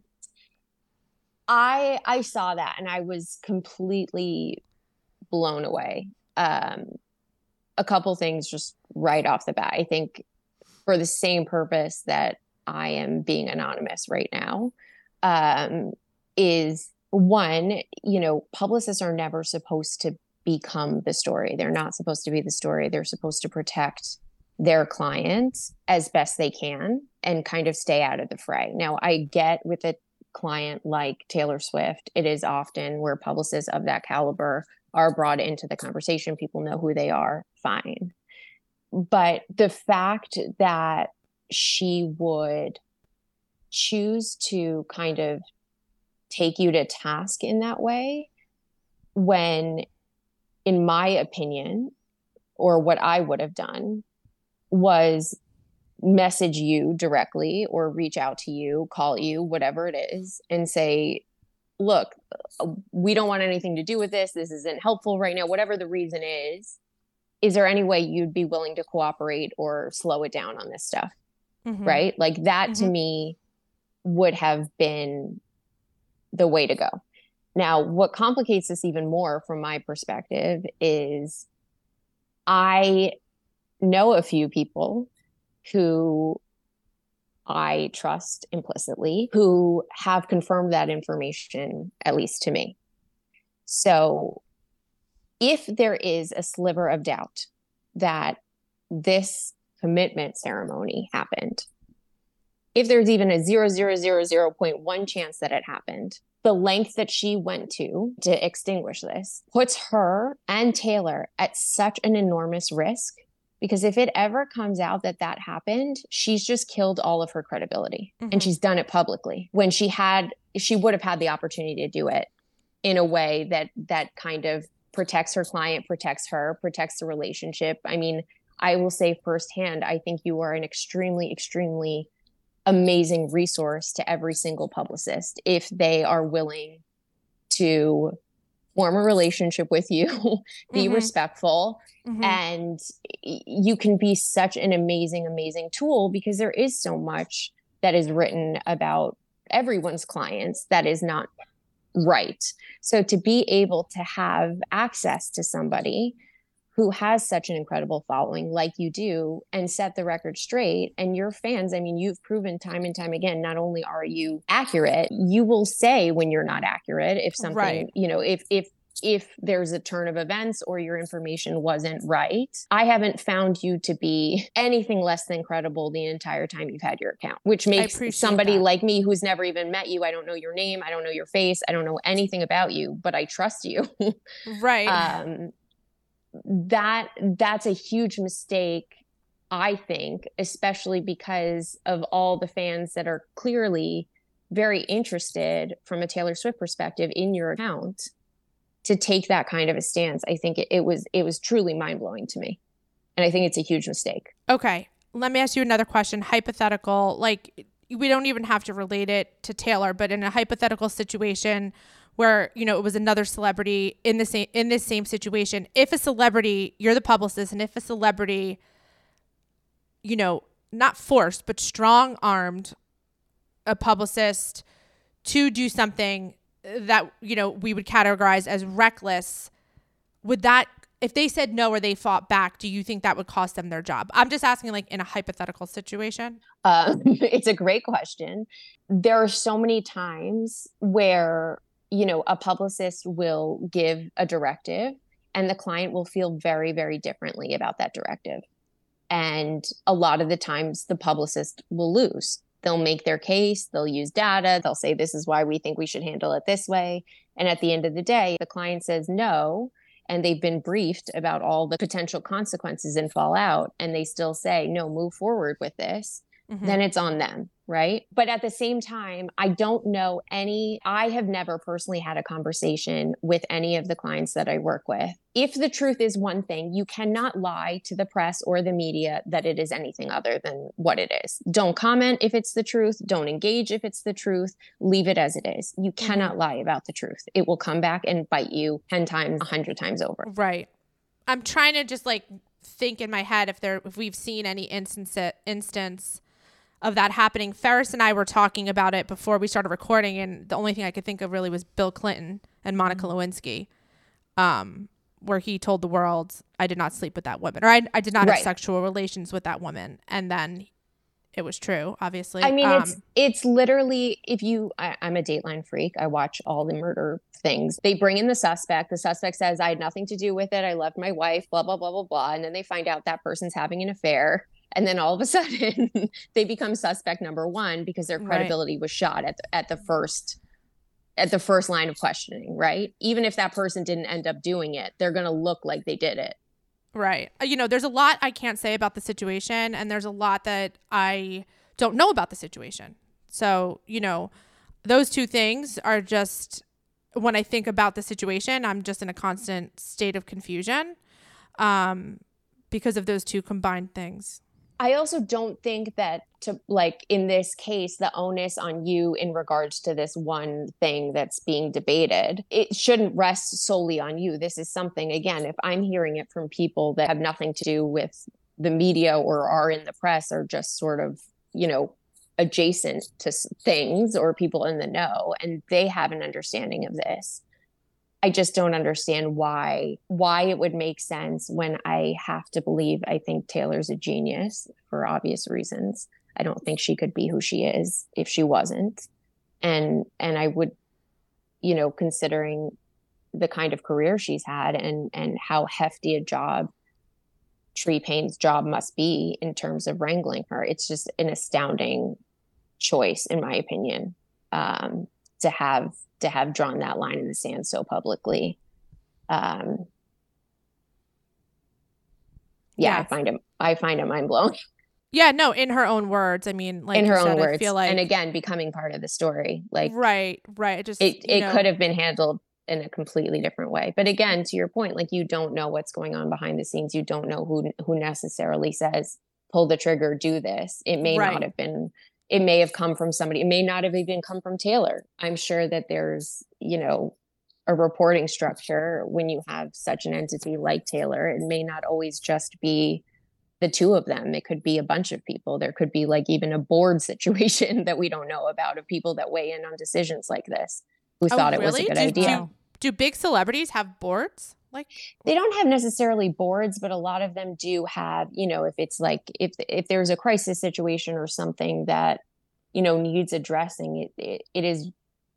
I I saw that and I was completely blown away. Um a couple things just right off the bat. I think for the same purpose that I am being anonymous right now, um, is one, you know, publicists are never supposed to become the story. They're not supposed to be the story. They're supposed to protect their clients as best they can and kind of stay out of the fray. Now, I get with a client like Taylor Swift, it is often where publicists of that caliber are brought into the conversation. People know who they are, fine. But the fact that she would choose to kind of take you to task in that way when in my opinion or what I would have done was message you directly or reach out to you, call you, whatever it is, and say, look, we don't want anything to do with this. This isn't helpful right now, whatever the reason is. Is there any way you'd be willing to cooperate or slow it down on this stuff? Mm-hmm. Right? Like that mm-hmm. to me would have been the way to go. Now, what complicates this even more from my perspective is I know a few people who I trust implicitly who have confirmed that information, at least to me. So, if there is a sliver of doubt that this commitment ceremony happened, if there's even a 0.1 chance that it happened, the length that she went to to extinguish this puts her and Taylor at such an enormous risk because if it ever comes out that that happened, she's just killed all of her credibility mm-hmm. and she's done it publicly when she had she would have had the opportunity to do it in a way that that kind of protects her client, protects her, protects the relationship. I mean, I will say firsthand, I think you are an extremely extremely amazing resource to every single publicist if they are willing to form a relationship with you, [LAUGHS] be mm-hmm. respectful, mm-hmm. and you can be such an amazing, amazing tool because there is so much that is written about everyone's clients that is not right. So to be able to have access to somebody who has such an incredible following like you do and set the record straight and your fans i mean you've proven time and time again not only are you accurate you will say when you're not accurate if something right. you know if if if there's a turn of events or your information wasn't right. I haven't found you to be anything less than credible the entire time you've had your account, which makes somebody that. like me who's never even met you, I don't know your name, I don't know your face, I don't know anything about you, but I trust you. [LAUGHS] right. Um, that that's a huge mistake i think especially because of all the fans that are clearly very interested from a taylor swift perspective in your account to take that kind of a stance. I think it, it was it was truly mind-blowing to me. And i think it's a huge mistake. Okay. Let me ask you another question hypothetical. Like we don't even have to relate it to taylor but in a hypothetical situation where you know it was another celebrity in the same in this same situation. If a celebrity you're the publicist and if a celebrity you know not forced but strong armed a publicist to do something that you know we would categorize as reckless would that if they said no or they fought back do you think that would cost them their job? I'm just asking like in a hypothetical situation. Uh, [LAUGHS] it's a great question. There are so many times where you know, a publicist will give a directive and the client will feel very, very differently about that directive. And a lot of the times the publicist will lose. They'll make their case, they'll use data, they'll say, this is why we think we should handle it this way. And at the end of the day, the client says no, and they've been briefed about all the potential consequences and fallout, and they still say, no, move forward with this, mm-hmm. then it's on them right? But at the same time, I don't know any, I have never personally had a conversation with any of the clients that I work with. If the truth is one thing, you cannot lie to the press or the media that it is anything other than what it is. Don't comment if it's the truth. Don't engage if it's the truth. Leave it as it is. You mm-hmm. cannot mm-hmm. lie about the truth. It will come back and bite you 10 times, 100 times over. Right. I'm trying to just like think in my head if there if we've seen any instance instance of that happening. Ferris and I were talking about it before we started recording, and the only thing I could think of really was Bill Clinton and Monica mm-hmm. Lewinsky, um, where he told the world, "I did not sleep with that woman," or "I, I did not right. have sexual relations with that woman," and then it was true. Obviously, I mean, um, it's it's literally if you, I, I'm a Dateline freak. I watch all the murder things. They bring in the suspect. The suspect says, "I had nothing to do with it. I loved my wife." Blah blah blah blah blah, and then they find out that person's having an affair and then all of a sudden [LAUGHS] they become suspect number one because their credibility right. was shot at the, at the first at the first line of questioning right even if that person didn't end up doing it they're going to look like they did it right uh, you know there's a lot i can't say about the situation and there's a lot that i don't know about the situation So, you know, those two things are just when I think about the situation, I'm just in a constant state of confusion um, because of those two combined things. I also don't think that to like in this case, the onus on you in regards to this one thing that's being debated, it shouldn't rest solely on you. This is something, again, if I'm hearing it from people that have nothing to do with the media or are in the press or just sort of, you know, adjacent to things or people in the know and they have an understanding of this i just don't understand why why it would make sense when i have to believe i think taylor's a genius for obvious reasons i don't think she could be who she is if she wasn't and and i would you know considering the kind of career she's had and and how hefty a job Tree Paine's job must be in terms of wrangling her. It's just an astounding choice, in my opinion, um, to have to have drawn that line in the sand so publicly. Um, yeah, I find it. I find it mind blowing. [LAUGHS] Yeah, no, in her own words. I mean, like in her said, own words, I feel like, and again, becoming part of the story. Like, right, right. It just it it know, could have been handled in a completely different way. But again, to your point, like you don't know what's going on behind the scenes. You don't know who who necessarily says pull the trigger, do this. It may Right. not have been it may have come from somebody. It may not have even come from Taylor. I'm sure that there's, you know, a reporting structure when you have such an entity like Taylor. It may not always just be the two of them. It could be a bunch of people. There could be like even a board [LAUGHS] situation that we don't know about of people that weigh in on decisions like this who Oh, thought it was a good Do- idea. do- Do big celebrities have boards? Like, they don't have necessarily boards but a lot of them do have you know if it's like if if there's a crisis situation or something that you know needs addressing it it, it is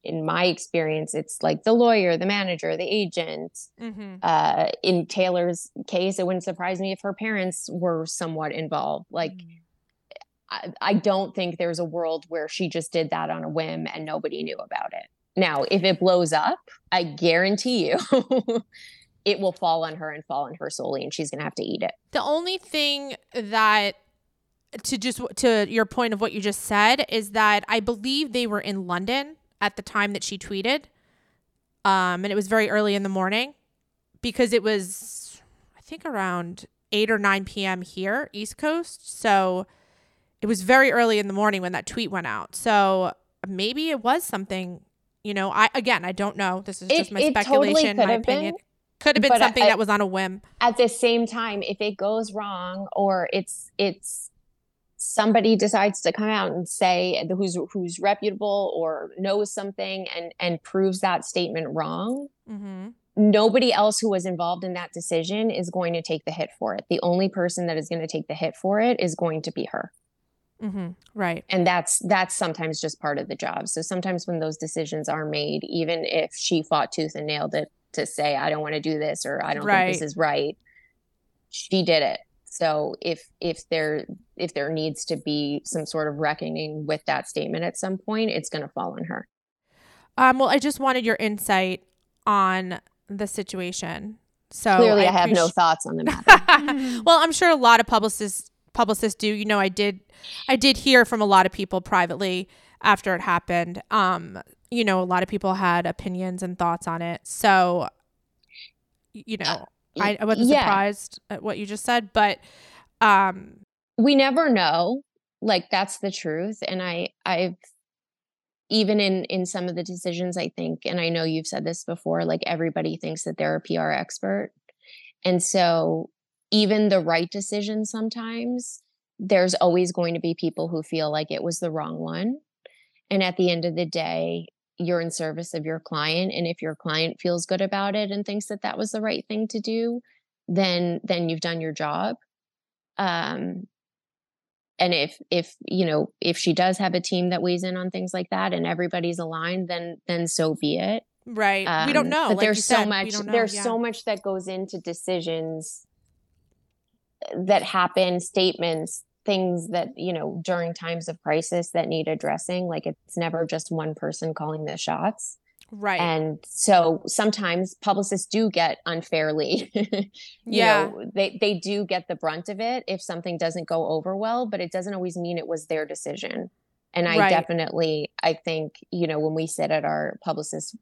in my experience it's like the lawyer the manager the agent mm-hmm. uh in taylor's case it wouldn't surprise me if her parents were somewhat involved like I, I don't think there's a world where she just did that on a whim and nobody knew about it now if it blows up i guarantee you [LAUGHS] it will fall on her and fall on her solely and she's gonna have to eat it the only thing that to just to your point of what you just said is that I believe they were in London at the time that she tweeted, um, and it was very early in the morning because it was I think around eight or nine p.m. here East Coast, so it was very early in the morning when that tweet went out. So maybe it was something. You know, I again, I don't know. This is just my it totally speculation, could my have been, opinion. Could have been but something I- that was on a whim. at the same time if it goes wrong or it's it's somebody decides to come out and say who's who's reputable or knows something and and proves that statement wrong Mm-hmm. nobody else who was involved in that decision is going to take the hit for it the only person that is going to take the hit for it is going to be her Mm-hmm. Right. and that's that's sometimes just part of the job so sometimes when those decisions are made even if she fought tooth and nail to to say i don't want to do this or i don't think this is right she did it so if if there if there needs to be some sort of reckoning with that statement at some point it's going to fall on her Um, well, I just wanted your insight on the situation. So clearly i, have no thoughts on the [LAUGHS] matter [LAUGHS] well, I'm sure a lot of publicists publicists do. You know, I did I did hear from a lot of people privately after it happened. Um, you know, a lot of people had opinions and thoughts on it. So, you know, I, I wasn't yeah. surprised at what you just said, but um, we never know like that's the truth and i i've even in in some of the decisions i think and i know you've said this before like everybody thinks that they're a pr expert and so even the right decision sometimes there's always going to be people who feel like it was the wrong one and at the end of the day you're in service of your client and if your client feels good about it and thinks that that was the right thing to do then then you've done your job um and if if you know if she does have a team that weighs in on things like that and everybody's aligned then then so be it right, we don't Um, know. but like there's so said, much there's yeah. so much that goes into decisions that happen statements things that you know during times of crisis that need addressing like it's never just one person calling the shots right. and so sometimes publicists do get unfairly [LAUGHS] you Yeah. know they they do get the brunt of it if something doesn't go over well but it doesn't always mean it was their decision And I Right. definitely, I think, you know, when we sit at our publicist,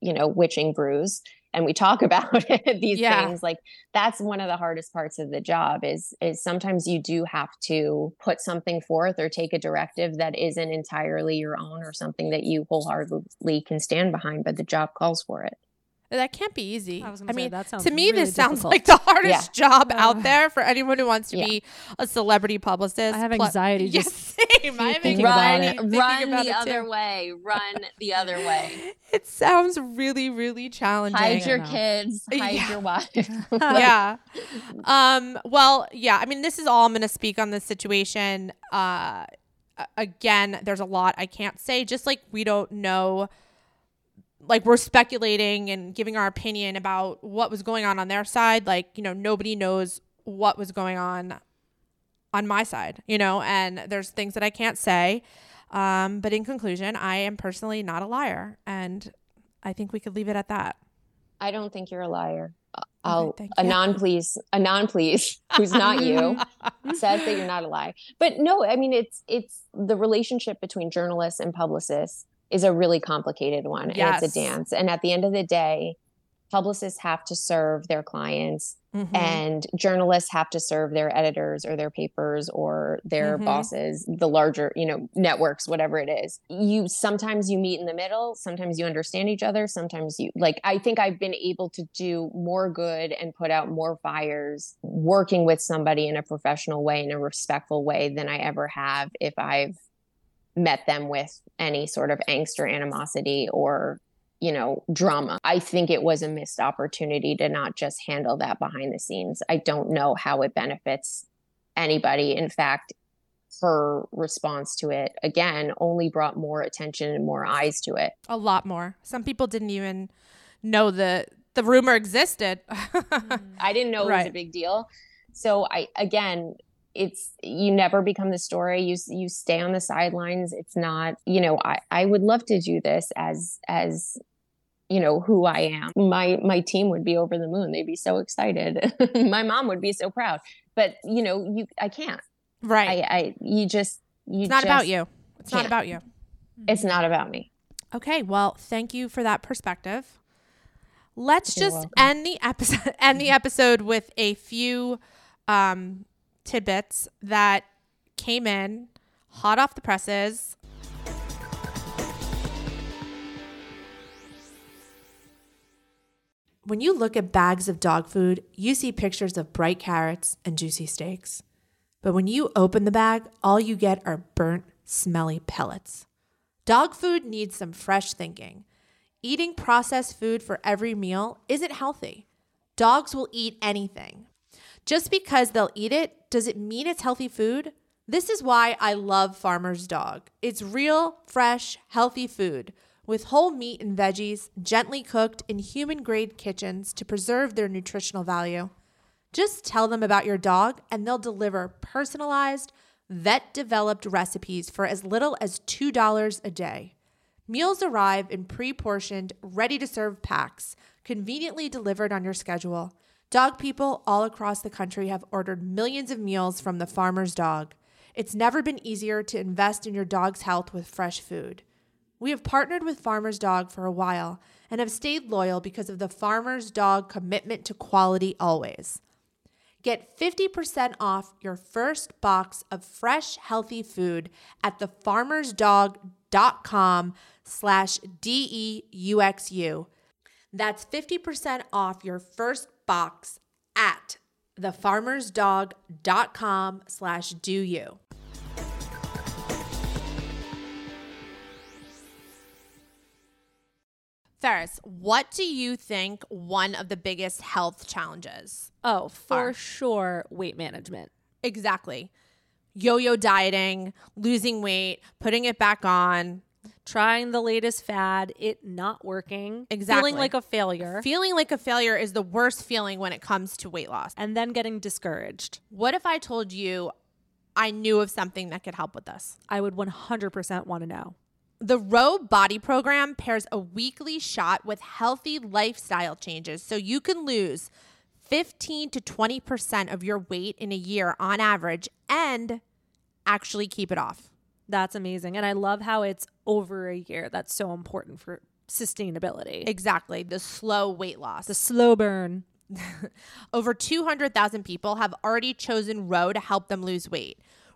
you know, witching brews and we talk [LAUGHS] about it, these Yeah. things, like that's one of the hardest parts of the job is is sometimes you do have to put something forth or take a directive that isn't entirely your own or something that you wholeheartedly can stand behind, but the job calls for it. That can't be easy. I I, was gonna say, mean, that sounds to me, really this sounds like the [LAUGHS] hardest job Uh, out there for anyone who wants to Yeah. be a celebrity publicist. I have Plu- anxiety [LAUGHS] Yes, just same. I have anxiety it. thinking run about the other too. way. Run the other way. [LAUGHS] It sounds really, really challenging. Hide your kids. Hide Yeah. your wife. yeah. Um, well, yeah, I mean, this is all I'm going to speak on this situation. Uh, again, there's a lot I can't say, just like we don't know, like we're speculating and giving our opinion about what was going on on their side. Like, you know, nobody knows what was going on on my side, you know, and there's things that I can't say. Um, but in conclusion, I am personally not a liar. And I think we could leave it at that. I don't think you're a liar. I'll thank a non please a non please [LAUGHS] who's not you [LAUGHS] says that you're not a liar. But no, I mean it's it's the relationship between journalists and publicists is a really complicated one and it's a dance. And at the end of the day, publicists have to serve their clients Mhm. and journalists have to serve their editors or their papers or their Mhm. bosses the larger you know networks whatever it is you sometimes you meet in the middle sometimes you understand each other sometimes you like i think i've been able to do more good and put out more fires working with somebody in a professional way in a respectful way than i ever have if i've met them with any sort of angst or animosity or you know, drama. I think it was a missed opportunity to not just handle that behind the scenes. I don't know how it benefits anybody. In fact, her response to it again only brought more attention and more eyes to it. a lot more. Some people didn't even know the the rumor existed. [LAUGHS] I didn't know it was a big deal. So I again, it's you never become the story. You you stay on the sidelines. It's not, you know, I I would love to do this as as you know who I am. My my team would be over the moon. They'd be so excited. [LAUGHS] my mom would be so proud. But you know, you I can't. right. I I you just you it's not about you. It's not can't. about you. It's not about me. Okay, well, thank you for that perspective. Let's You're just welcome. end the episode [LAUGHS] end the episode with a few um, tidbits that came in hot off the presses. When you look at bags of dog food, you see pictures of bright carrots and juicy steaks. But when you open the bag, all you get are burnt, smelly pellets. Dog food needs some fresh thinking. Eating processed food for every meal isn't healthy. Dogs will eat anything. Just because they'll eat it, does it mean it's healthy food? This is why I love Farmer's Dog. It's real, fresh, healthy food with whole meat and veggies, gently cooked in human grade kitchens to preserve their nutritional value. Just tell them about your dog and they'll deliver personalized, vet developed recipes for as little as $2 a day. Meals arrive in pre portioned, ready to serve packs, conveniently delivered on your schedule. Dog people all across the country have ordered millions of meals from the farmer's dog. It's never been easier to invest in your dog's health with fresh food. We have partnered with Farmer's Dog for a while and have stayed loyal because of the Farmer's Dog commitment to quality always. Get 50% off your first box of fresh, healthy food at thefarmersdog.com slash D-E-U-X-U. That's 50% off your first box at thefarmersdog.com slash Deux U. Ferris, what do you think one of the biggest health challenges Oh, for Are. sure, weight management. Exactly. Yo yo dieting, losing weight, putting it back on, Trying the latest fad, it not working. Exactly. Feeling like a failure. feeling like a failure is the worst feeling when it comes to weight loss. and then getting discouraged. What if I told you I knew of something that could help with this? I would 100% want to know. The Ro Body Program pairs a weekly shot with healthy lifestyle changes so you can lose 15 to 20% of your weight in a year on average and actually keep it off. That's amazing. And I love how it's over a year. That's so important for sustainability. Exactly. The slow weight loss. the slow burn. [LAUGHS] Over 200,000 people have already chosen Ro to help them lose weight.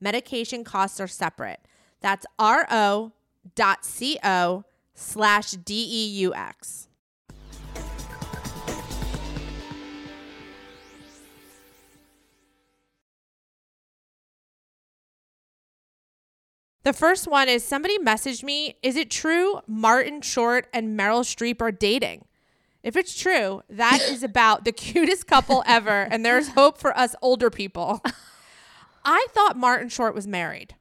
Medication costs are separate. That's ro.co slash D-E-U-X. The first one is somebody messaged me, is it true Martin Short and Meryl Streep are dating? If it's true, that is about the [LAUGHS] cutest couple ever, and there's hope for us older people. [LAUGHS] I thought Martin Short was married.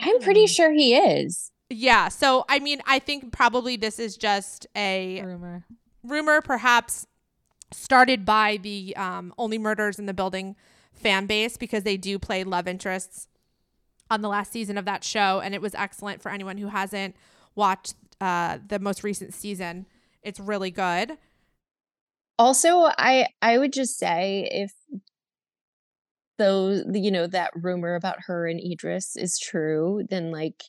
I'm pretty sure he is. Yeah, so I mean, I think probably this is just a Rumor. rumor, perhaps started by the um, Only Murders in the Building fan base because they do play love interests on the last season of that show, and it was excellent for anyone who hasn't watched uh, the most recent season. It's really good. Also, I I would just say if those you know that rumor about her and Idris is true, then like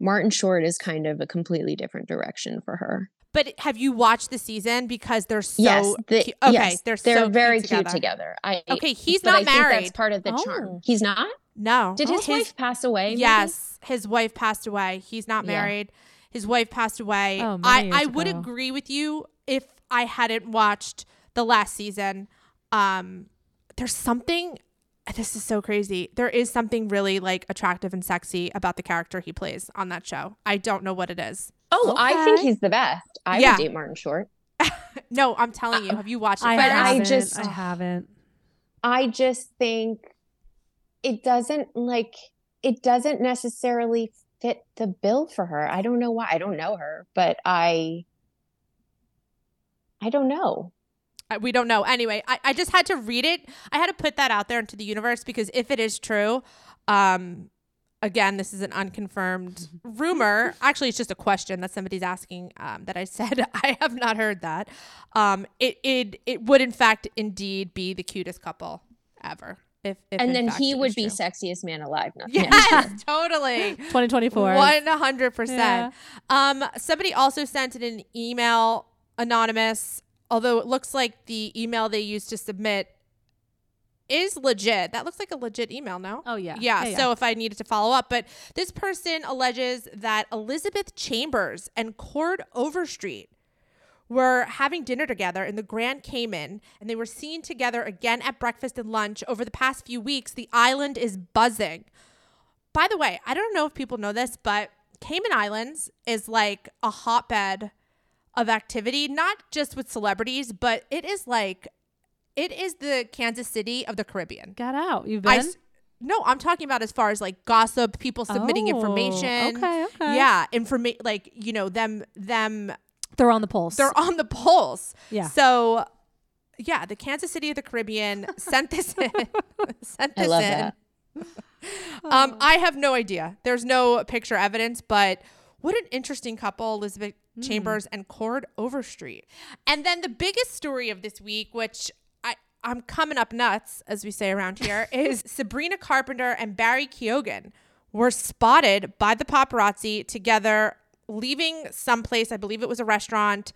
Martin Short is kind of a completely different direction for her. But have you watched the season because they're so yes, the, cu- okay? yes, they're they're so very cute cute together. together. I Okay, he's but not I think married. that's part of the Oh. charm. He's not. No, Did his, Oh, wife pass away? maybe? Yes, his wife passed away. He's not Yeah. married. His wife passed away. Oh, I, I years would ago. agree with you if I hadn't watched the last season. Um, there's something. This is so crazy. There is something really like attractive and sexy about the character he plays on that show. I don't know what it is. Oh, I think he's the best. I Yeah. would date Martin Short. [LAUGHS] No, I'm telling you. Have you watched it? I But I just- I haven't. I just think it doesn't like it doesn't necessarily fit the bill for her. I don't know why. I don't know her, but I I don't know. I- we don't know. Anyway, I, I just had to read it. I had to put that out there into the universe because if it is true, um, again, this is an unconfirmed [LAUGHS] rumor. Actually, it's just a question that somebody's asking. Um, that I said [LAUGHS] I have not heard that. Um, it it it would in fact indeed be the cutest couple ever. If, if and then he would be true. sexiest man alive. Not Yes, [LAUGHS] totally. 2024. One hundred Yeah. percent. Um, somebody also sent in an email anonymous, although it looks like the email they used to submit is legit. That looks like a legit email, no? Oh, yeah. Yeah. Yeah, yeah. So if I needed to follow up, but this person alleges that Elizabeth Chambers and Chord Overstreet were having dinner together in the Grand Cayman and they were seen together again at breakfast and lunch over the past few weeks. The island is buzzing. By the way, I don't know if people know this, but Cayman Islands is like a hotbed of activity, not just with celebrities, but it is like it is the Kansas City of the Caribbean. Got out. You've been? s- no, I'm talking about as far as like gossip, people submitting Oh, information. okay, okay. Yeah, information like you know them them They're on the pulse. they're on the pulse. Yeah. So yeah, the Kansas City of the Caribbean [LAUGHS] sent this in. [LAUGHS] sent I this love in. that. Um, I have no idea. There's no picture evidence, but what an interesting couple, Elizabeth hmm. Chambers and Chord Overstreet. And then the biggest story of this week, which I I'm coming up nuts, as we say around here, [LAUGHS] is Sabrina Carpenter and Barry Keoghan were spotted by the paparazzi together, leaving someplace. I believe it was a restaurant.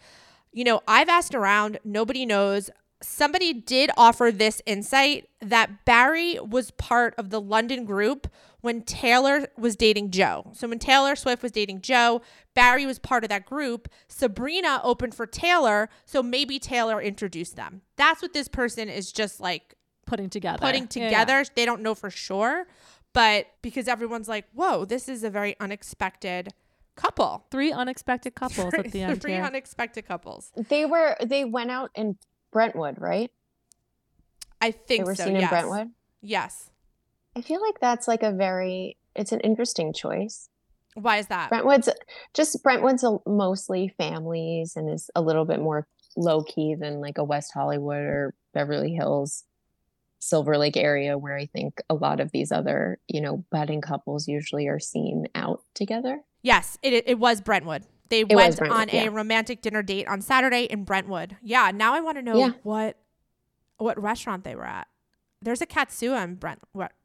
You know, I've asked around. Nobody knows. Somebody did offer this insight that Barry was part of the London group when Taylor was dating Joe. So when Taylor Swift was dating Joe, Barry was part of that group. Sabrina opened for Taylor, so maybe Taylor introduced them. That's what this person is just like Putting together. putting Yeah, yeah. together. They don't know for sure, but because everyone's like, "Whoa, this is a very unexpected couple." Three unexpected couples at the end [LAUGHS] Three here. unexpected couples. They were they went out in Brentwood, right? I think They were so. seen yes. in Brentwood. Yes. I feel like that's like a very it's an interesting choice. Why is that? Brentwood's just Brentwood's a, mostly families and is a little bit more low key than like a West Hollywood or Beverly Hills, Silver Lake area where I think a lot of these other, you know, budding couples usually are seen out together. Yes, it it was Brentwood. They was went Brentwood, on yeah. a romantic dinner date on Saturday in Brentwood. Yeah, now I want to know Yeah. what what restaurant they were at. There's a Katsuya in Brent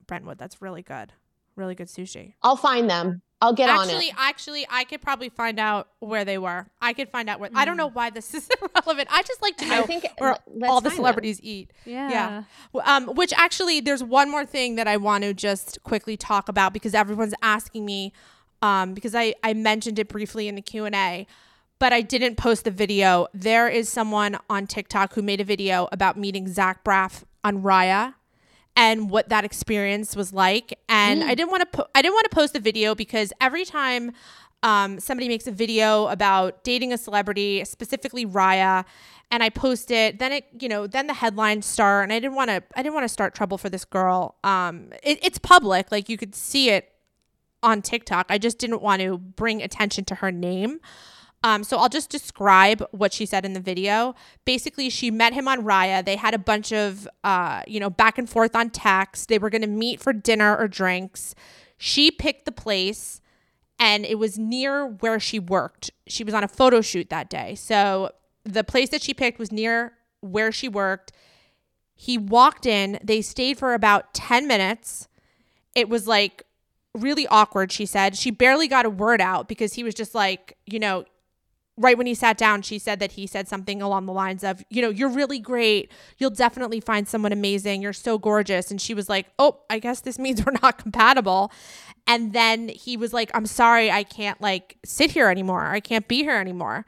Brentwood that's really good. Really good sushi. I'll find them. I'll get on actually, it. actually, I could probably find out where they were. I could find out where. I don't know why this [LAUGHS] is irrelevant. I just like to know I think where all the find them. celebrities eat. Yeah. Yeah. Um, which actually, there's one more thing that I want to just quickly talk about because everyone's asking me, um, because I I mentioned it briefly in the Q and A, but I didn't post the video. There is someone on TikTok who made a video about meeting Zach Braff on Raya and what that experience was like. And I didn't want to po- I didn't want to post the video because every time um, somebody makes a video about dating a celebrity, specifically Raya, and I post it, then it you know then the headlines start, and I didn't want to I didn't want to start trouble for this girl. Um, it, it's public, like you could see it on TikTok. I just didn't want to bring attention to her name. Um, so I'll just describe what she said in the video. Basically, she met him on Raya. They had a bunch of, uh, you know, back and forth on text. They were going to meet for dinner or drinks. She picked the place, and it was near where she worked. She was on a photo shoot that day. So the place that she picked was near where she worked. He walked in. They stayed for about 10 minutes. It was like really awkward, she said. She barely got a word out because he was just like, you know, right when he sat down, she said that he said something along the lines of, you know, you're really great. You'll definitely find someone amazing. You're so gorgeous. And she was like, oh, I guess this means [LAUGHS] we're not compatible. And then he was like, I'm sorry, I can't like sit here anymore. I can't be here anymore.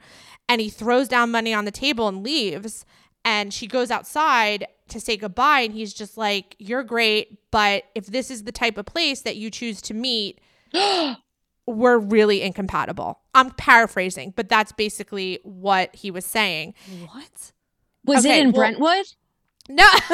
And he throws down money on the table and leaves. And she goes outside to say goodbye. And he's just like, You're great. But if this is the type of place that you choose to meet, [GASPS] we're really incompatible. I'm paraphrasing, but that's basically what he was saying. What? Was Okay, it in well- Brentwood? No, [LAUGHS]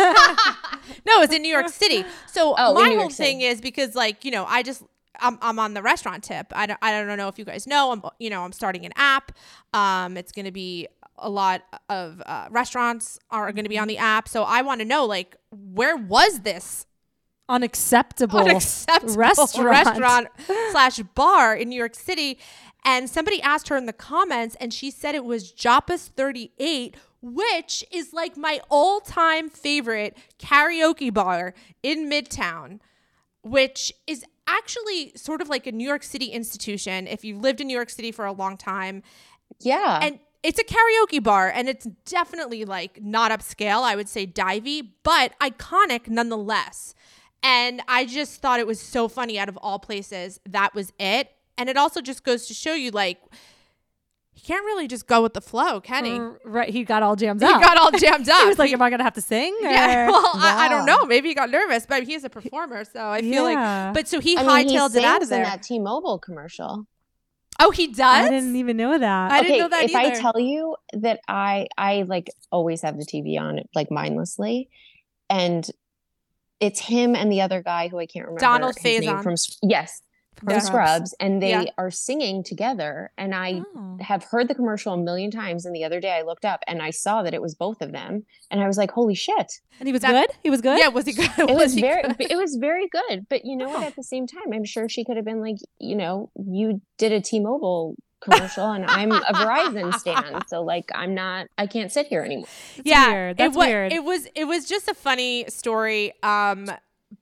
no, it's in New York City. So [LAUGHS] Oh, my whole City. thing is because, like, you know, I just I'm, I'm on the restaurant tip. I don't I don't know if you guys know. I'm you know I'm starting an app. Um, it's going to be a lot of uh, restaurants are going to be on the app. So I want to know like where was this Unacceptable, unacceptable restaurant. restaurant slash bar in New York City. And somebody asked her in the comments, and she said it was Japas 38, which is like my all time favorite karaoke bar in Midtown, which is actually sort of like a New York City institution. If you've lived in New York City for a long time, Yeah. and it's a karaoke bar and it's definitely like not upscale i would say divey but iconic nonetheless and i just thought it was so funny out of all places that was it and it also just goes to show you like he can't really just go with the flow can he R- Right, he got all jammed he up. He got all jammed up [LAUGHS] he was like, "Am I gonna have to sing?" [LAUGHS] yeah, or- well, I, I don't know. Maybe he got nervous, but he's a performer, so I feel Yeah. like. But so he I mean, he hightailed it out of sings in that T-Mobile commercial. Oh, he does. I didn't even know that. I didn't know that if I tell you that I I like always have the TV on like mindlessly, and it's him and the other guy who I can't remember Donald Faison. from yes from Yeah. Scrubs, and they Yeah. are singing together. And I Oh. have heard the commercial a million times. And the other day I looked up and I saw that it was both of them, and I was like, "Holy shit!" And he was That- good. He was good. Yeah, was he [LAUGHS] good? It was he very good? it was very good. But you know what? Oh. At the same time, I'm sure she could have been like, you know, you did a T-Mobile commercial and I'm a Verizon stan. So like I'm not I can't sit here anymore. That's weird. That's it weird. It was it was just a funny story. Um,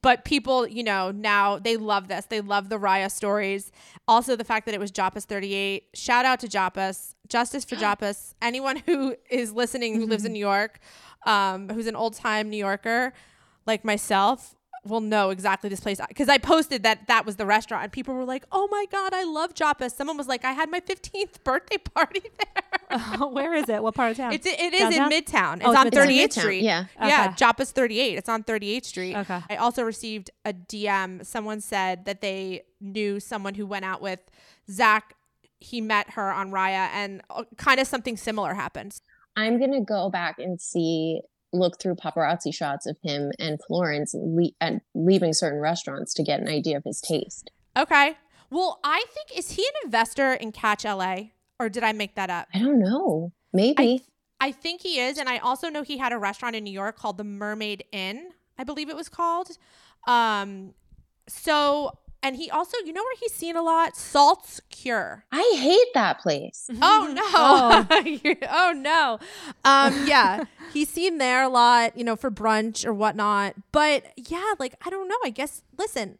but people, you know, now they love this. They love the Raya stories. Also, the fact that it was Japas 38. Shout out to Joppa's. justice for [GASPS] Japas. Anyone who is listening who lives in New York, um, who's an old time New Yorker like myself, will know exactly this place because I posted that that was the restaurant and people were like, "Oh my god, I love Japas." Someone was like, "I had my 15th [LAUGHS] birthday party there." [LAUGHS] Where is it? What part of town? It's it is Downtown? in Midtown. It's Oh, it's on Midtown. 38th Midtown, Street. yeah. Yeah, Okay. Japas 38. It's on 38th Street. Okay. I also received a DM. Someone said that they knew someone who went out with Zach. He met her on Raya, and uh, kind of something similar happened. I'm gonna go back and see, look through paparazzi shots of him and Florence le- and leaving certain restaurants to get an idea of his taste. Okay. Well, I think is he an investor in Catch LA, or did I make that up? I don't know. I, Maybe. I think he is, and I also know he had a restaurant in New York called the Mermaid Inn, I believe it was called. Um, so and he also, you know, where he's seen a lot, Salt's Cure. I hate that place. [LAUGHS] Oh no! [LAUGHS] [LAUGHS] Oh, no! Um, yeah, he's seen there a lot, you know, for brunch or whatnot. But yeah, like I don't know. I guess listen,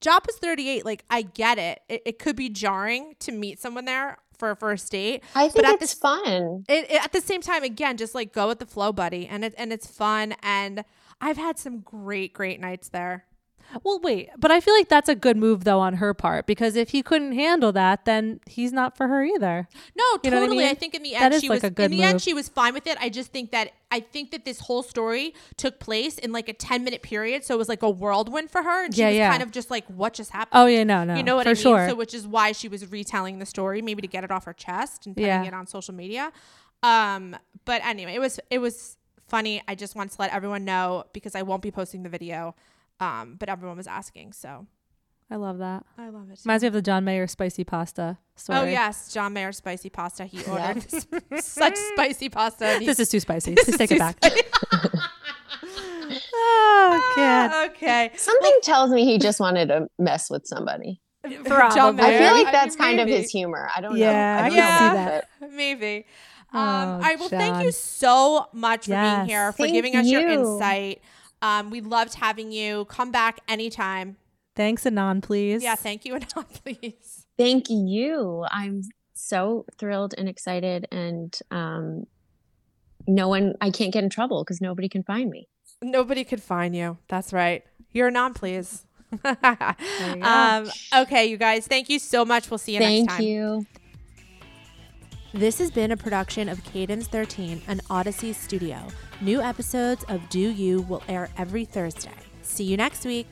Japas thirty eight. Like I get it. it. It could be jarring to meet someone there for a first date. I think at it's the- fun. It, it- at the same time, again, just like go with the flow, buddy, and it and it's fun. And I've had some great, great nights there. Well, wait, but I feel like that's a good move though on her part because if he couldn't handle that, then he's not for her either. No, You what I totally. I, think in the end is she like was a good in the end she was fine with it. I just think that I think that this whole story took place in like a 10 minute period, so it was like a whirlwind for her and she Yeah, was yeah. kind of just like what just happened? Oh yeah, no, no, You know what for I mean? sure. So which is why she was retelling the story maybe to get it off her chest and putting Yeah. it on social media. Um but anyway, it was it was funny. I just want to let everyone know because I won't be posting the video. Um but everyone was asking, so I love that. I love it. Reminds me of the John Mayer spicy pasta story. Oh yes, John Mayer spicy pasta. He ordered [LAUGHS] such spicy pasta. This is too spicy. [LAUGHS] Please take it back. [LAUGHS] oh, God. okay. Something tells me he just wanted to mess with somebody. Probably. John I feel like I that's mean, kind of his humor. I don't Yeah, know. I don't can see know, that. but Maybe. Oh, Um, all right. Well, thank you so much for being here, for Thank giving us your insight. Um, we loved having you. Come back anytime. Thanks, Anon, please. Yeah, thank you, [LAUGHS] and please. Thank you. I'm so thrilled and excited, and um, no one. I can't get in trouble because nobody can find me. Nobody could find you. That's right. You're a non, please. [LAUGHS] um, okay, you guys. Thank you so much. We'll see you Thank next time. Thank you. This has been a production of Cadence 13, and Audacy studio. New episodes of Deux U will air every Thursday. See you next week.